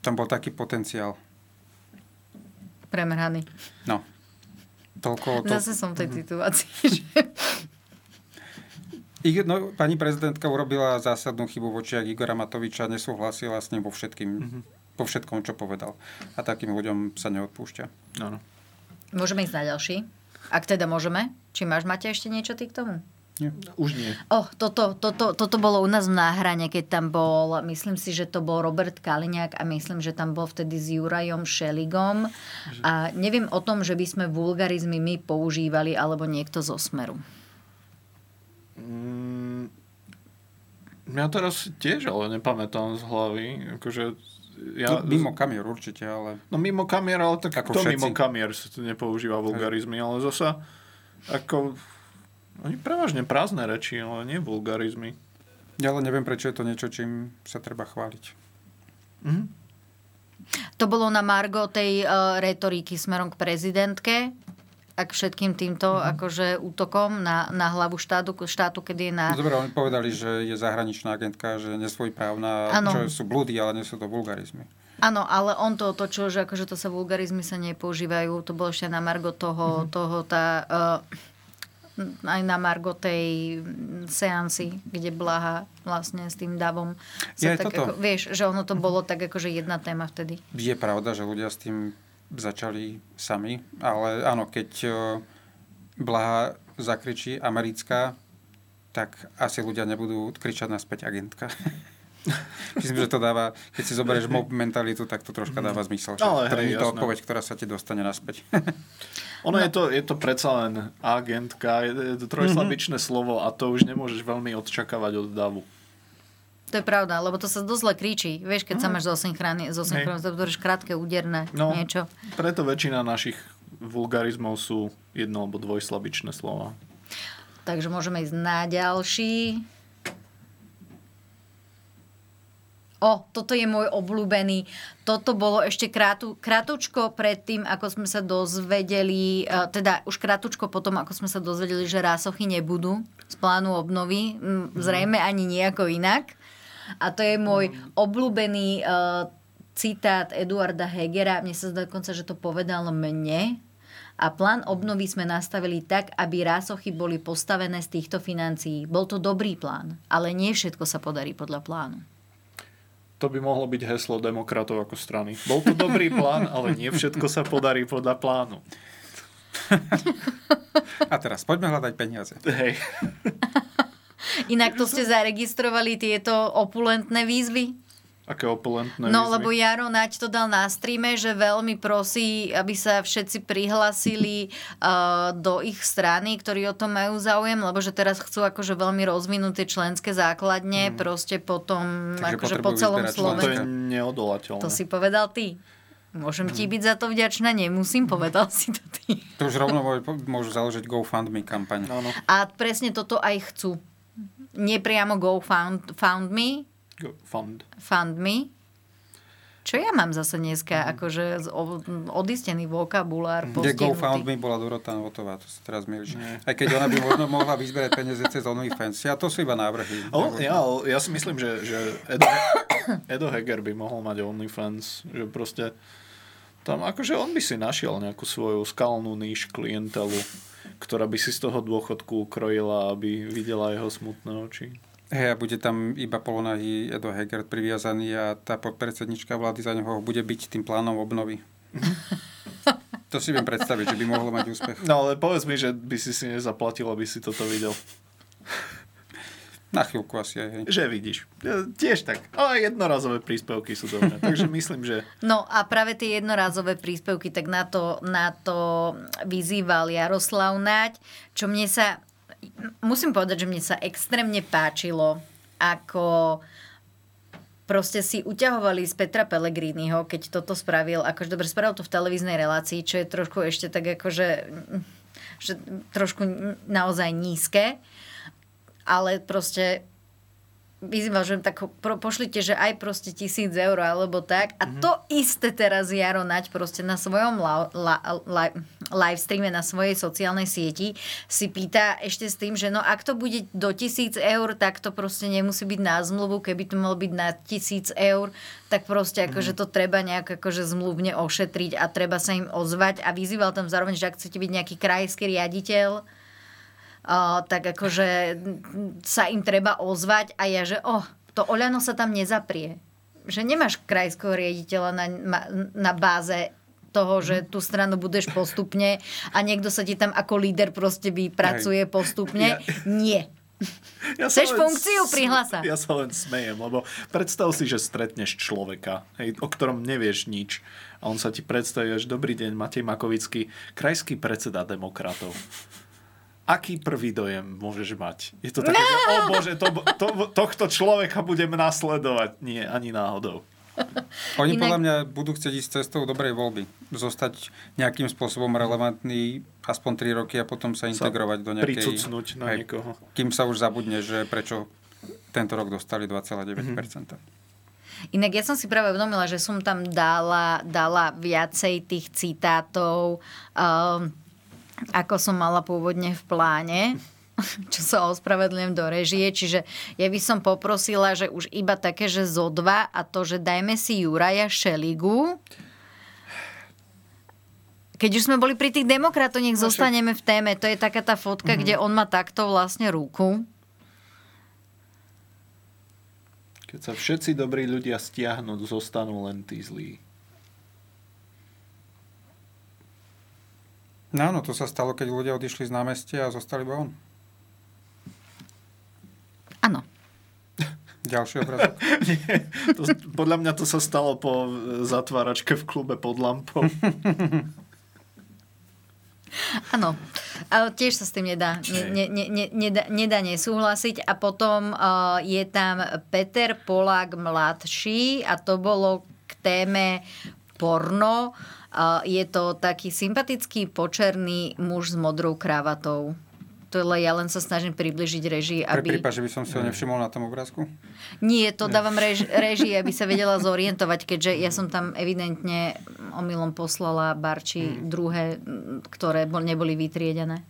E: Tam bol taký potenciál.
C: Premrhaný.
E: No. Toľko
C: to... Zase som v tej mhm. situácii, že...
E: No, pani prezidentka urobila zásadnú chybu v očiach Igora Matoviča, nesúhlasila s ním vo všetkým. Mm-hmm po všetkom, čo povedal. A takým ľuďom sa neodpúšťa.
D: Áno.
C: Môžeme ísť na ďalší? Ak teda môžeme. Či máš, máte ešte niečo ty k tomu?
D: Nie. Už nie.
C: Oh, toto, toto, toto bolo u nás v náhrane, keď tam bol, myslím si, že to bol Robert Kaliňák a myslím, že tam bol vtedy s Jurajom Šeligom. A neviem o tom, že by sme vulgarizmy my používali alebo niekto zo Smeru.
D: Mm Ja teraz tiež, ale nepamätám z hlavy. Akože
E: ja, no, mimo kamier určite, ale...
D: No mimo kamier, ale tak ako kto všetci. mimo kamier sa tu nepoužíva vulgarizmy, ale zasa ako... Oni prevažne prázdne reči, ale nie vulgarizmy.
E: Ja ale neviem, prečo je to niečo, čím sa treba chváliť.
C: Mm-hmm. To bolo na Margo tej uh, retoriky smerom k prezidentke, a k všetkým týmto mm-hmm. akože útokom na, na hlavu štátu, štátu, kedy je na...
E: No, dobre, oni povedali, že je zahraničná agentka, že nesvojprávna, ano. čo sú blúdy, ale nie sú to vulgarizmy.
C: Áno, ale on to otočil, že akože to sa vulgarizmy sa nepoužívajú. To bolo ešte na Margo toho, mm-hmm. toho tá... Uh, aj na Margo tej seansy, kde Blaha vlastne s tým davom sa tak toto. ako, vieš, že ono to bolo tak akože jedna téma vtedy.
E: Je pravda, že ľudia s tým začali sami, ale áno, keď e, Blaha zakričí americká, tak asi ľudia nebudú kričať naspäť agentka. Myslím, že to dáva, keď si zoberieš mob mentalitu, tak to troška dáva zmysel. Že ale to je to odpoveď, ktorá sa ti dostane naspäť.
D: ono no. je, to, je to predsa len agentka, je to trojslabičné mm-hmm. slovo a to už nemôžeš veľmi odčakávať od davu.
C: To je pravda, lebo to sa dosť zle kričí. Vieš, keď mm. sa máš zosynchronizovať, to je krátke, úderné no, niečo.
D: Preto väčšina našich vulgarizmov sú jedno- alebo dvojslabičné slova.
C: Takže môžeme ísť na ďalší. O, toto je môj obľúbený. Toto bolo ešte krátu, krátučko pred tým, ako sme sa dozvedeli, e, teda už krátučko potom, ako sme sa dozvedeli, že rásochy nebudú z plánu obnovy. Zrejme ani nejako inak. A to je môj obľúbený uh, citát Eduarda Hegera. Mne sa zdá dokonca, že to povedal mne. A plán obnovy sme nastavili tak, aby rásochy boli postavené z týchto financií. Bol to dobrý plán, ale nie všetko sa podarí podľa plánu.
D: To by mohlo byť heslo demokratov ako strany. Bol to dobrý plán, ale nie všetko sa podarí podľa plánu.
E: A teraz poďme hľadať peniaze. Hej.
C: Inak to ste zaregistrovali tieto opulentné výzvy?
D: Aké opulentné
C: No,
D: výzvy?
C: lebo Jaro Naď to dal na streame, že veľmi prosí, aby sa všetci prihlasili uh, do ich strany, ktorí o tom majú záujem, lebo že teraz chcú akože veľmi rozvinúť tie členské základne, mm. proste potom Takže akože po celom Slovensku.
D: To je neodolateľné.
C: To si povedal ty. Môžem ti byť za to vďačná, nemusím, povedal si to ty.
E: To už rovno môžu založiť GoFundMe kampaň.
D: No, no.
C: A presne toto aj chcú nepriamo Go Found, found Me.
D: Go fund.
C: Fund Me. Čo ja mám zase dneska, mm. akože odistený vokabulár,
E: Kde GoFundMe bola Dorota Novotová, to sa teraz milíš. Aj keď ona by možno mohla vyzberať peniaze cez OnlyFans. Ja to sú iba návrhy.
D: O, ja, ja si myslím, že, že Edo, Edo Heger by mohol mať OnlyFans, že proste tam akože on by si našiel nejakú svoju skalnú níž klientelu ktorá by si z toho dôchodku ukrojila, aby videla jeho smutné oči.
E: Hej, a bude tam iba polonahý Edo Heger priviazaný a tá podpredsednička vlády za neho bude byť tým plánom obnovy. to si viem predstaviť, že by mohlo mať úspech.
D: No ale povedz mi, že by si si nezaplatil, aby si toto videl.
E: Na chvíľku asi aj. Hej.
D: Že vidíš. Tiež tak. Ale jednorazové príspevky sú dobré. Takže myslím, že...
C: No a práve tie jednorazové príspevky, tak na to, na to vyzýval Jaroslav Naď, čo mne sa... Musím povedať, že mne sa extrémne páčilo, ako proste si uťahovali z Petra Pellegriniho, keď toto spravil, akože dobre, spravil to v televíznej relácii, čo je trošku ešte tak akože že trošku naozaj nízke ale proste vyzýval, že tak pro, pošlite, že aj proste tisíc eur alebo tak. A mm-hmm. to isté teraz Jaro Nať proste na svojom la, la, la, live streame na svojej sociálnej sieti si pýta ešte s tým, že no ak to bude do tisíc eur, tak to proste nemusí byť na zmluvu. Keby to malo byť na tisíc eur, tak proste mm-hmm. akože to treba nejak akože zmluvne ošetriť a treba sa im ozvať. A vyzýval tam zároveň, že ak chcete byť nejaký krajský riaditeľ, tak akože sa im treba ozvať a ja, že oh, to Oľano sa tam nezaprie. Že nemáš krajského riaditeľa na, na báze toho, že tú stranu budeš postupne a niekto sa ti tam ako líder proste vypracuje postupne. Nie. Ja Chceš funkciu? Prihlasa.
D: Ja sa len smejem, lebo predstav si, že stretneš človeka, hej, o ktorom nevieš nič a on sa ti predstaví, že dobrý deň, Matej Makovický, krajský predseda demokratov. Aký prvý dojem môžeš mať? Je to také, že, o bože, to, to, tohto človeka budem nasledovať. Nie, ani náhodou.
E: Oni
C: Inak-
E: podľa mňa budú chcieť ísť cestou dobrej voľby. Zostať nejakým spôsobom relevantný aspoň 3 roky a potom sa integrovať do nejakej...
D: pricucnúť na
E: Hej,
D: niekoho.
E: Kým sa už zabudne, že prečo tento rok dostali 2,9%.
C: Inak ja som si práve uvedomila, že som tam dala, dala viacej tých citátov, um, ako som mala pôvodne v pláne čo sa ospravedlňujem do režie, čiže ja by som poprosila, že už iba také, že zo dva a to, že dajme si Juraja Šeligu. Keď už sme boli pri tých demokratoch, nech zostaneme v téme. To je taká tá fotka,
D: Mhm.
C: kde on má takto vlastne ruku.
D: Keď sa všetci dobrí ľudia stiahnu, zostanú len tí zlí.
E: Áno, to sa stalo, keď ľudia odišli z námestia a zostali iba on.
C: Áno.
E: Ďalší obrazok.
D: Nie, to, podľa mňa to sa stalo po zatváračke v klube pod lampou.
C: Áno, ale tiež sa s tým nedá, ne, ne, ne, ne, nedá, nedá nesúhlasiť. A potom uh, je tam Peter Polák mladší a to bolo k téme porno. Uh, je to taký sympatický počerný muž s modrou kravatou. To je, ja len sa snažím približiť režii,
E: Pre
C: aby...
E: prípad, že by som si ho nevšimol na tom obrázku?
C: Nie, to dávam rež, režii, aby sa vedela zorientovať, keďže ja som tam evidentne omylom poslala barči druhé, m, ktoré bol, neboli vytriedené.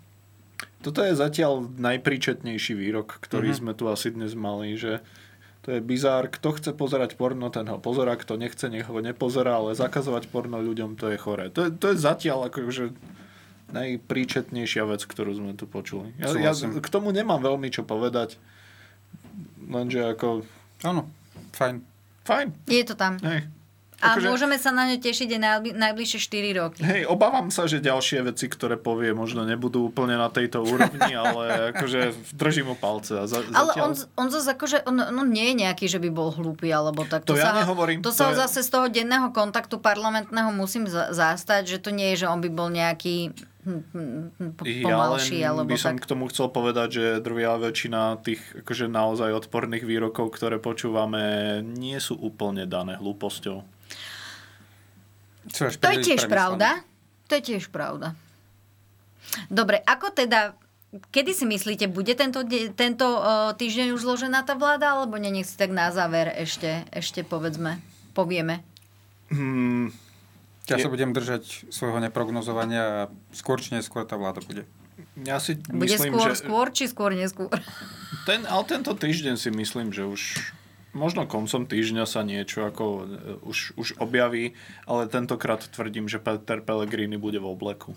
D: Toto je zatiaľ najpríčetnejší výrok, ktorý
C: Mhm.
D: sme tu asi dnes mali, že to je bizár, kto chce pozerať porno, ten ho pozerá, kto nechce, nech ho nepozerá, ale zakazovať porno ľuďom, to je choré. To je, to je zatiaľ akože najpríčetnejšia vec, ktorú sme tu počuli. Ja, ja k tomu nemám veľmi čo povedať, lenže ako...
E: Áno, fajn.
D: Fajn.
C: Je to tam.
D: Hej.
C: A
D: Akože-
C: môžeme sa na ňu tešiť aj najbli- najbližšie 4 roky.
D: Hej, obávam sa, že ďalšie veci, ktoré povie, možno nebudú úplne na tejto úrovni, ale akože držím mu palce. A za,
C: Ale
D: zatiaľ...
C: on, on zase akože, on, on nie je nejaký, že by bol hlúpy, alebo tak.
D: To ja
C: sa,
D: nehovorím,
C: To
D: to
C: sa
D: je-
C: zase z toho denného kontaktu parlamentného musím za- zastať, že to nie je, že on by bol nejaký hm, hm, hm,
D: Ja
C: pomalší,
D: len
C: alebo
D: by som
C: tak.
D: k tomu chcel povedať, že drvia väčšina tých akože naozaj odporných výrokov, ktoré počúvame, nie sú úplne dané hlúposťou.
C: To je tiež pravda. To je tiež pravda. Dobre, ako teda, kedy si myslíte, bude tento, tento týždeň už zložená tá vláda, alebo nie, nech si tak na záver ešte, ešte povedzme, povieme.
D: Hmm,
E: Ja sa budem držať svojho neprognozovania a skôr či neskôr tá vláda bude.
D: Ja si
C: Bude
D: myslím,
C: skôr,
D: že
C: skôr, či skôr neskôr?
D: Ten, ale tento týždeň si myslím, že už možno koncom týždňa sa niečo ako e, už, už objaví, ale tentokrát tvrdím, že Peter Pellegrini bude v obleku.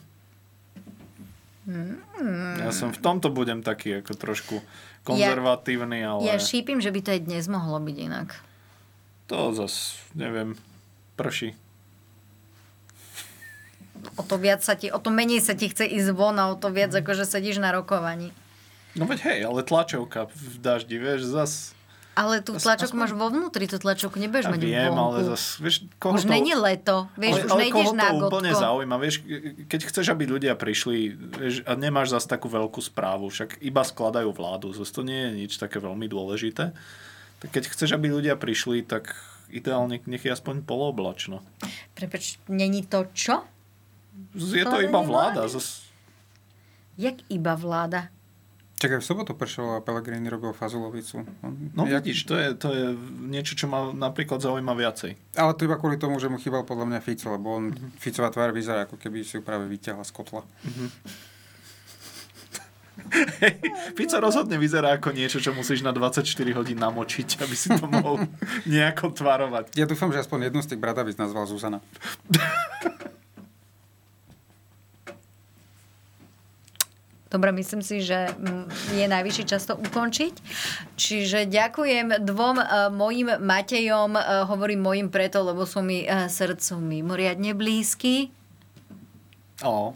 C: Hmm.
D: Ja som v tomto budem taký ako trošku konzervatívny, ale
C: Ja šípim, že by to aj dnes mohlo byť inak.
D: to zas, neviem, prší.
C: O to viac sa ti, o to menej sa ti chce ísť von a o to viac,
D: Mhm.
C: akože sedíš na rokovaní.
D: No veď hej, ale tlačovka v daždi, vieš, zas...
C: Ale tú tlačovku máš vo vnútri, tú tlačovku nebudeš mať
D: viem,
C: vonku.
D: ale zas, vieš, koho
C: Už
D: to...
C: není leto, vieš,
D: ale,
C: už
D: ale
C: nejdeš na
D: to úplne
C: gotko.
D: zaujíma, vieš, keď chceš, aby ľudia prišli vieš, a nemáš zase takú veľkú správu, však iba skladajú vládu, zase to nie je nič také veľmi dôležité, tak keď chceš, aby ľudia prišli, tak ideálne nech je aspoň polooblačno.
C: Prepač, není to čo?
D: Je to
C: Skladanie
D: iba vláda.
C: vlády?
D: Zas...
C: Jak iba vláda?
E: Čakaj, v sobotu pršalo a Pellegrini robil fazulovicu. On-
D: No
E: jak-
D: vidíš, to je, to je niečo, čo ma napríklad zaujíma viacej.
E: Ale to iba kvôli tomu, že mu chýbal podľa mňa Fico, lebo on, Ficová tvár vyzerá, ako keby si ju práve vyťahla z kotla.
D: Fico rozhodne vyzerá ako niečo, čo musíš na 24 hodín namočiť, aby si to mohol nejako tvarovať.
E: Ja dúfam, že aspoň jednu z tých bradavíc nazval Zuzana.
C: Dobre, myslím si, že mm, je najvyšší čas to ukončiť. Čiže ďakujem dvom uh, mojim Matejom, uh, hovorím mojim preto, lebo sú mi uh, srdcu mimoriadne blízky.
D: O.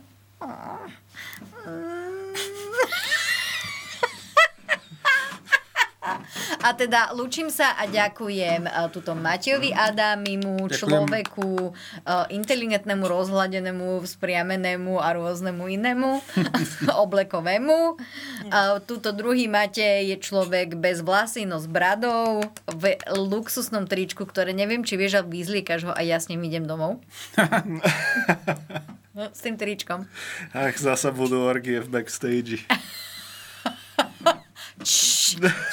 C: A teda lúčim sa a ďakujem uh, tuto Matejovi Adamimu,
E: Ďakujem.
C: človeku uh, inteligentnému, rozhladenému, vzpriamenému a rôznemu inému, oblekovému. Uh, tuto druhý Matej je človek bez vlasy, no s bradou, v luxusnom tričku, ktoré neviem, či vieš, ale vyzliekaš ho a ja s ním idem domov. No, s tým tričkom.
D: Ach, zasa budú orgie v backstage.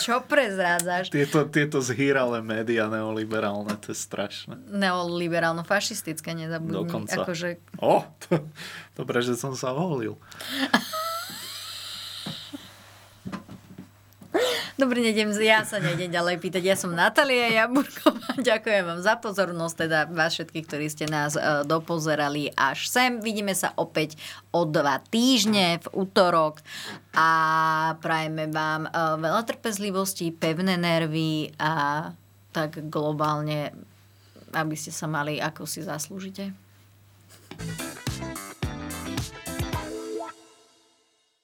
C: Čo prezrádzaš?
D: Tieto, tieto zhýrale médiá neoliberálne, to je strašné.
C: Neoliberálno-fašistické, nezabudni.
D: Dokonca.
C: Akože,
D: O, to, dobre, že som sa volil.
C: Dobre, nejdem, ja sa nejdem ďalej pýtať. Ja som Natália Jaburková. Ďakujem vám za pozornosť, teda vás všetkých, ktorí ste nás e, dopozerali až sem. Vidíme sa opäť o dva týždne v útorok a prajeme vám e, veľa trpezlivosti, pevné nervy a tak globálne, aby ste sa mali, ako si zaslúžite.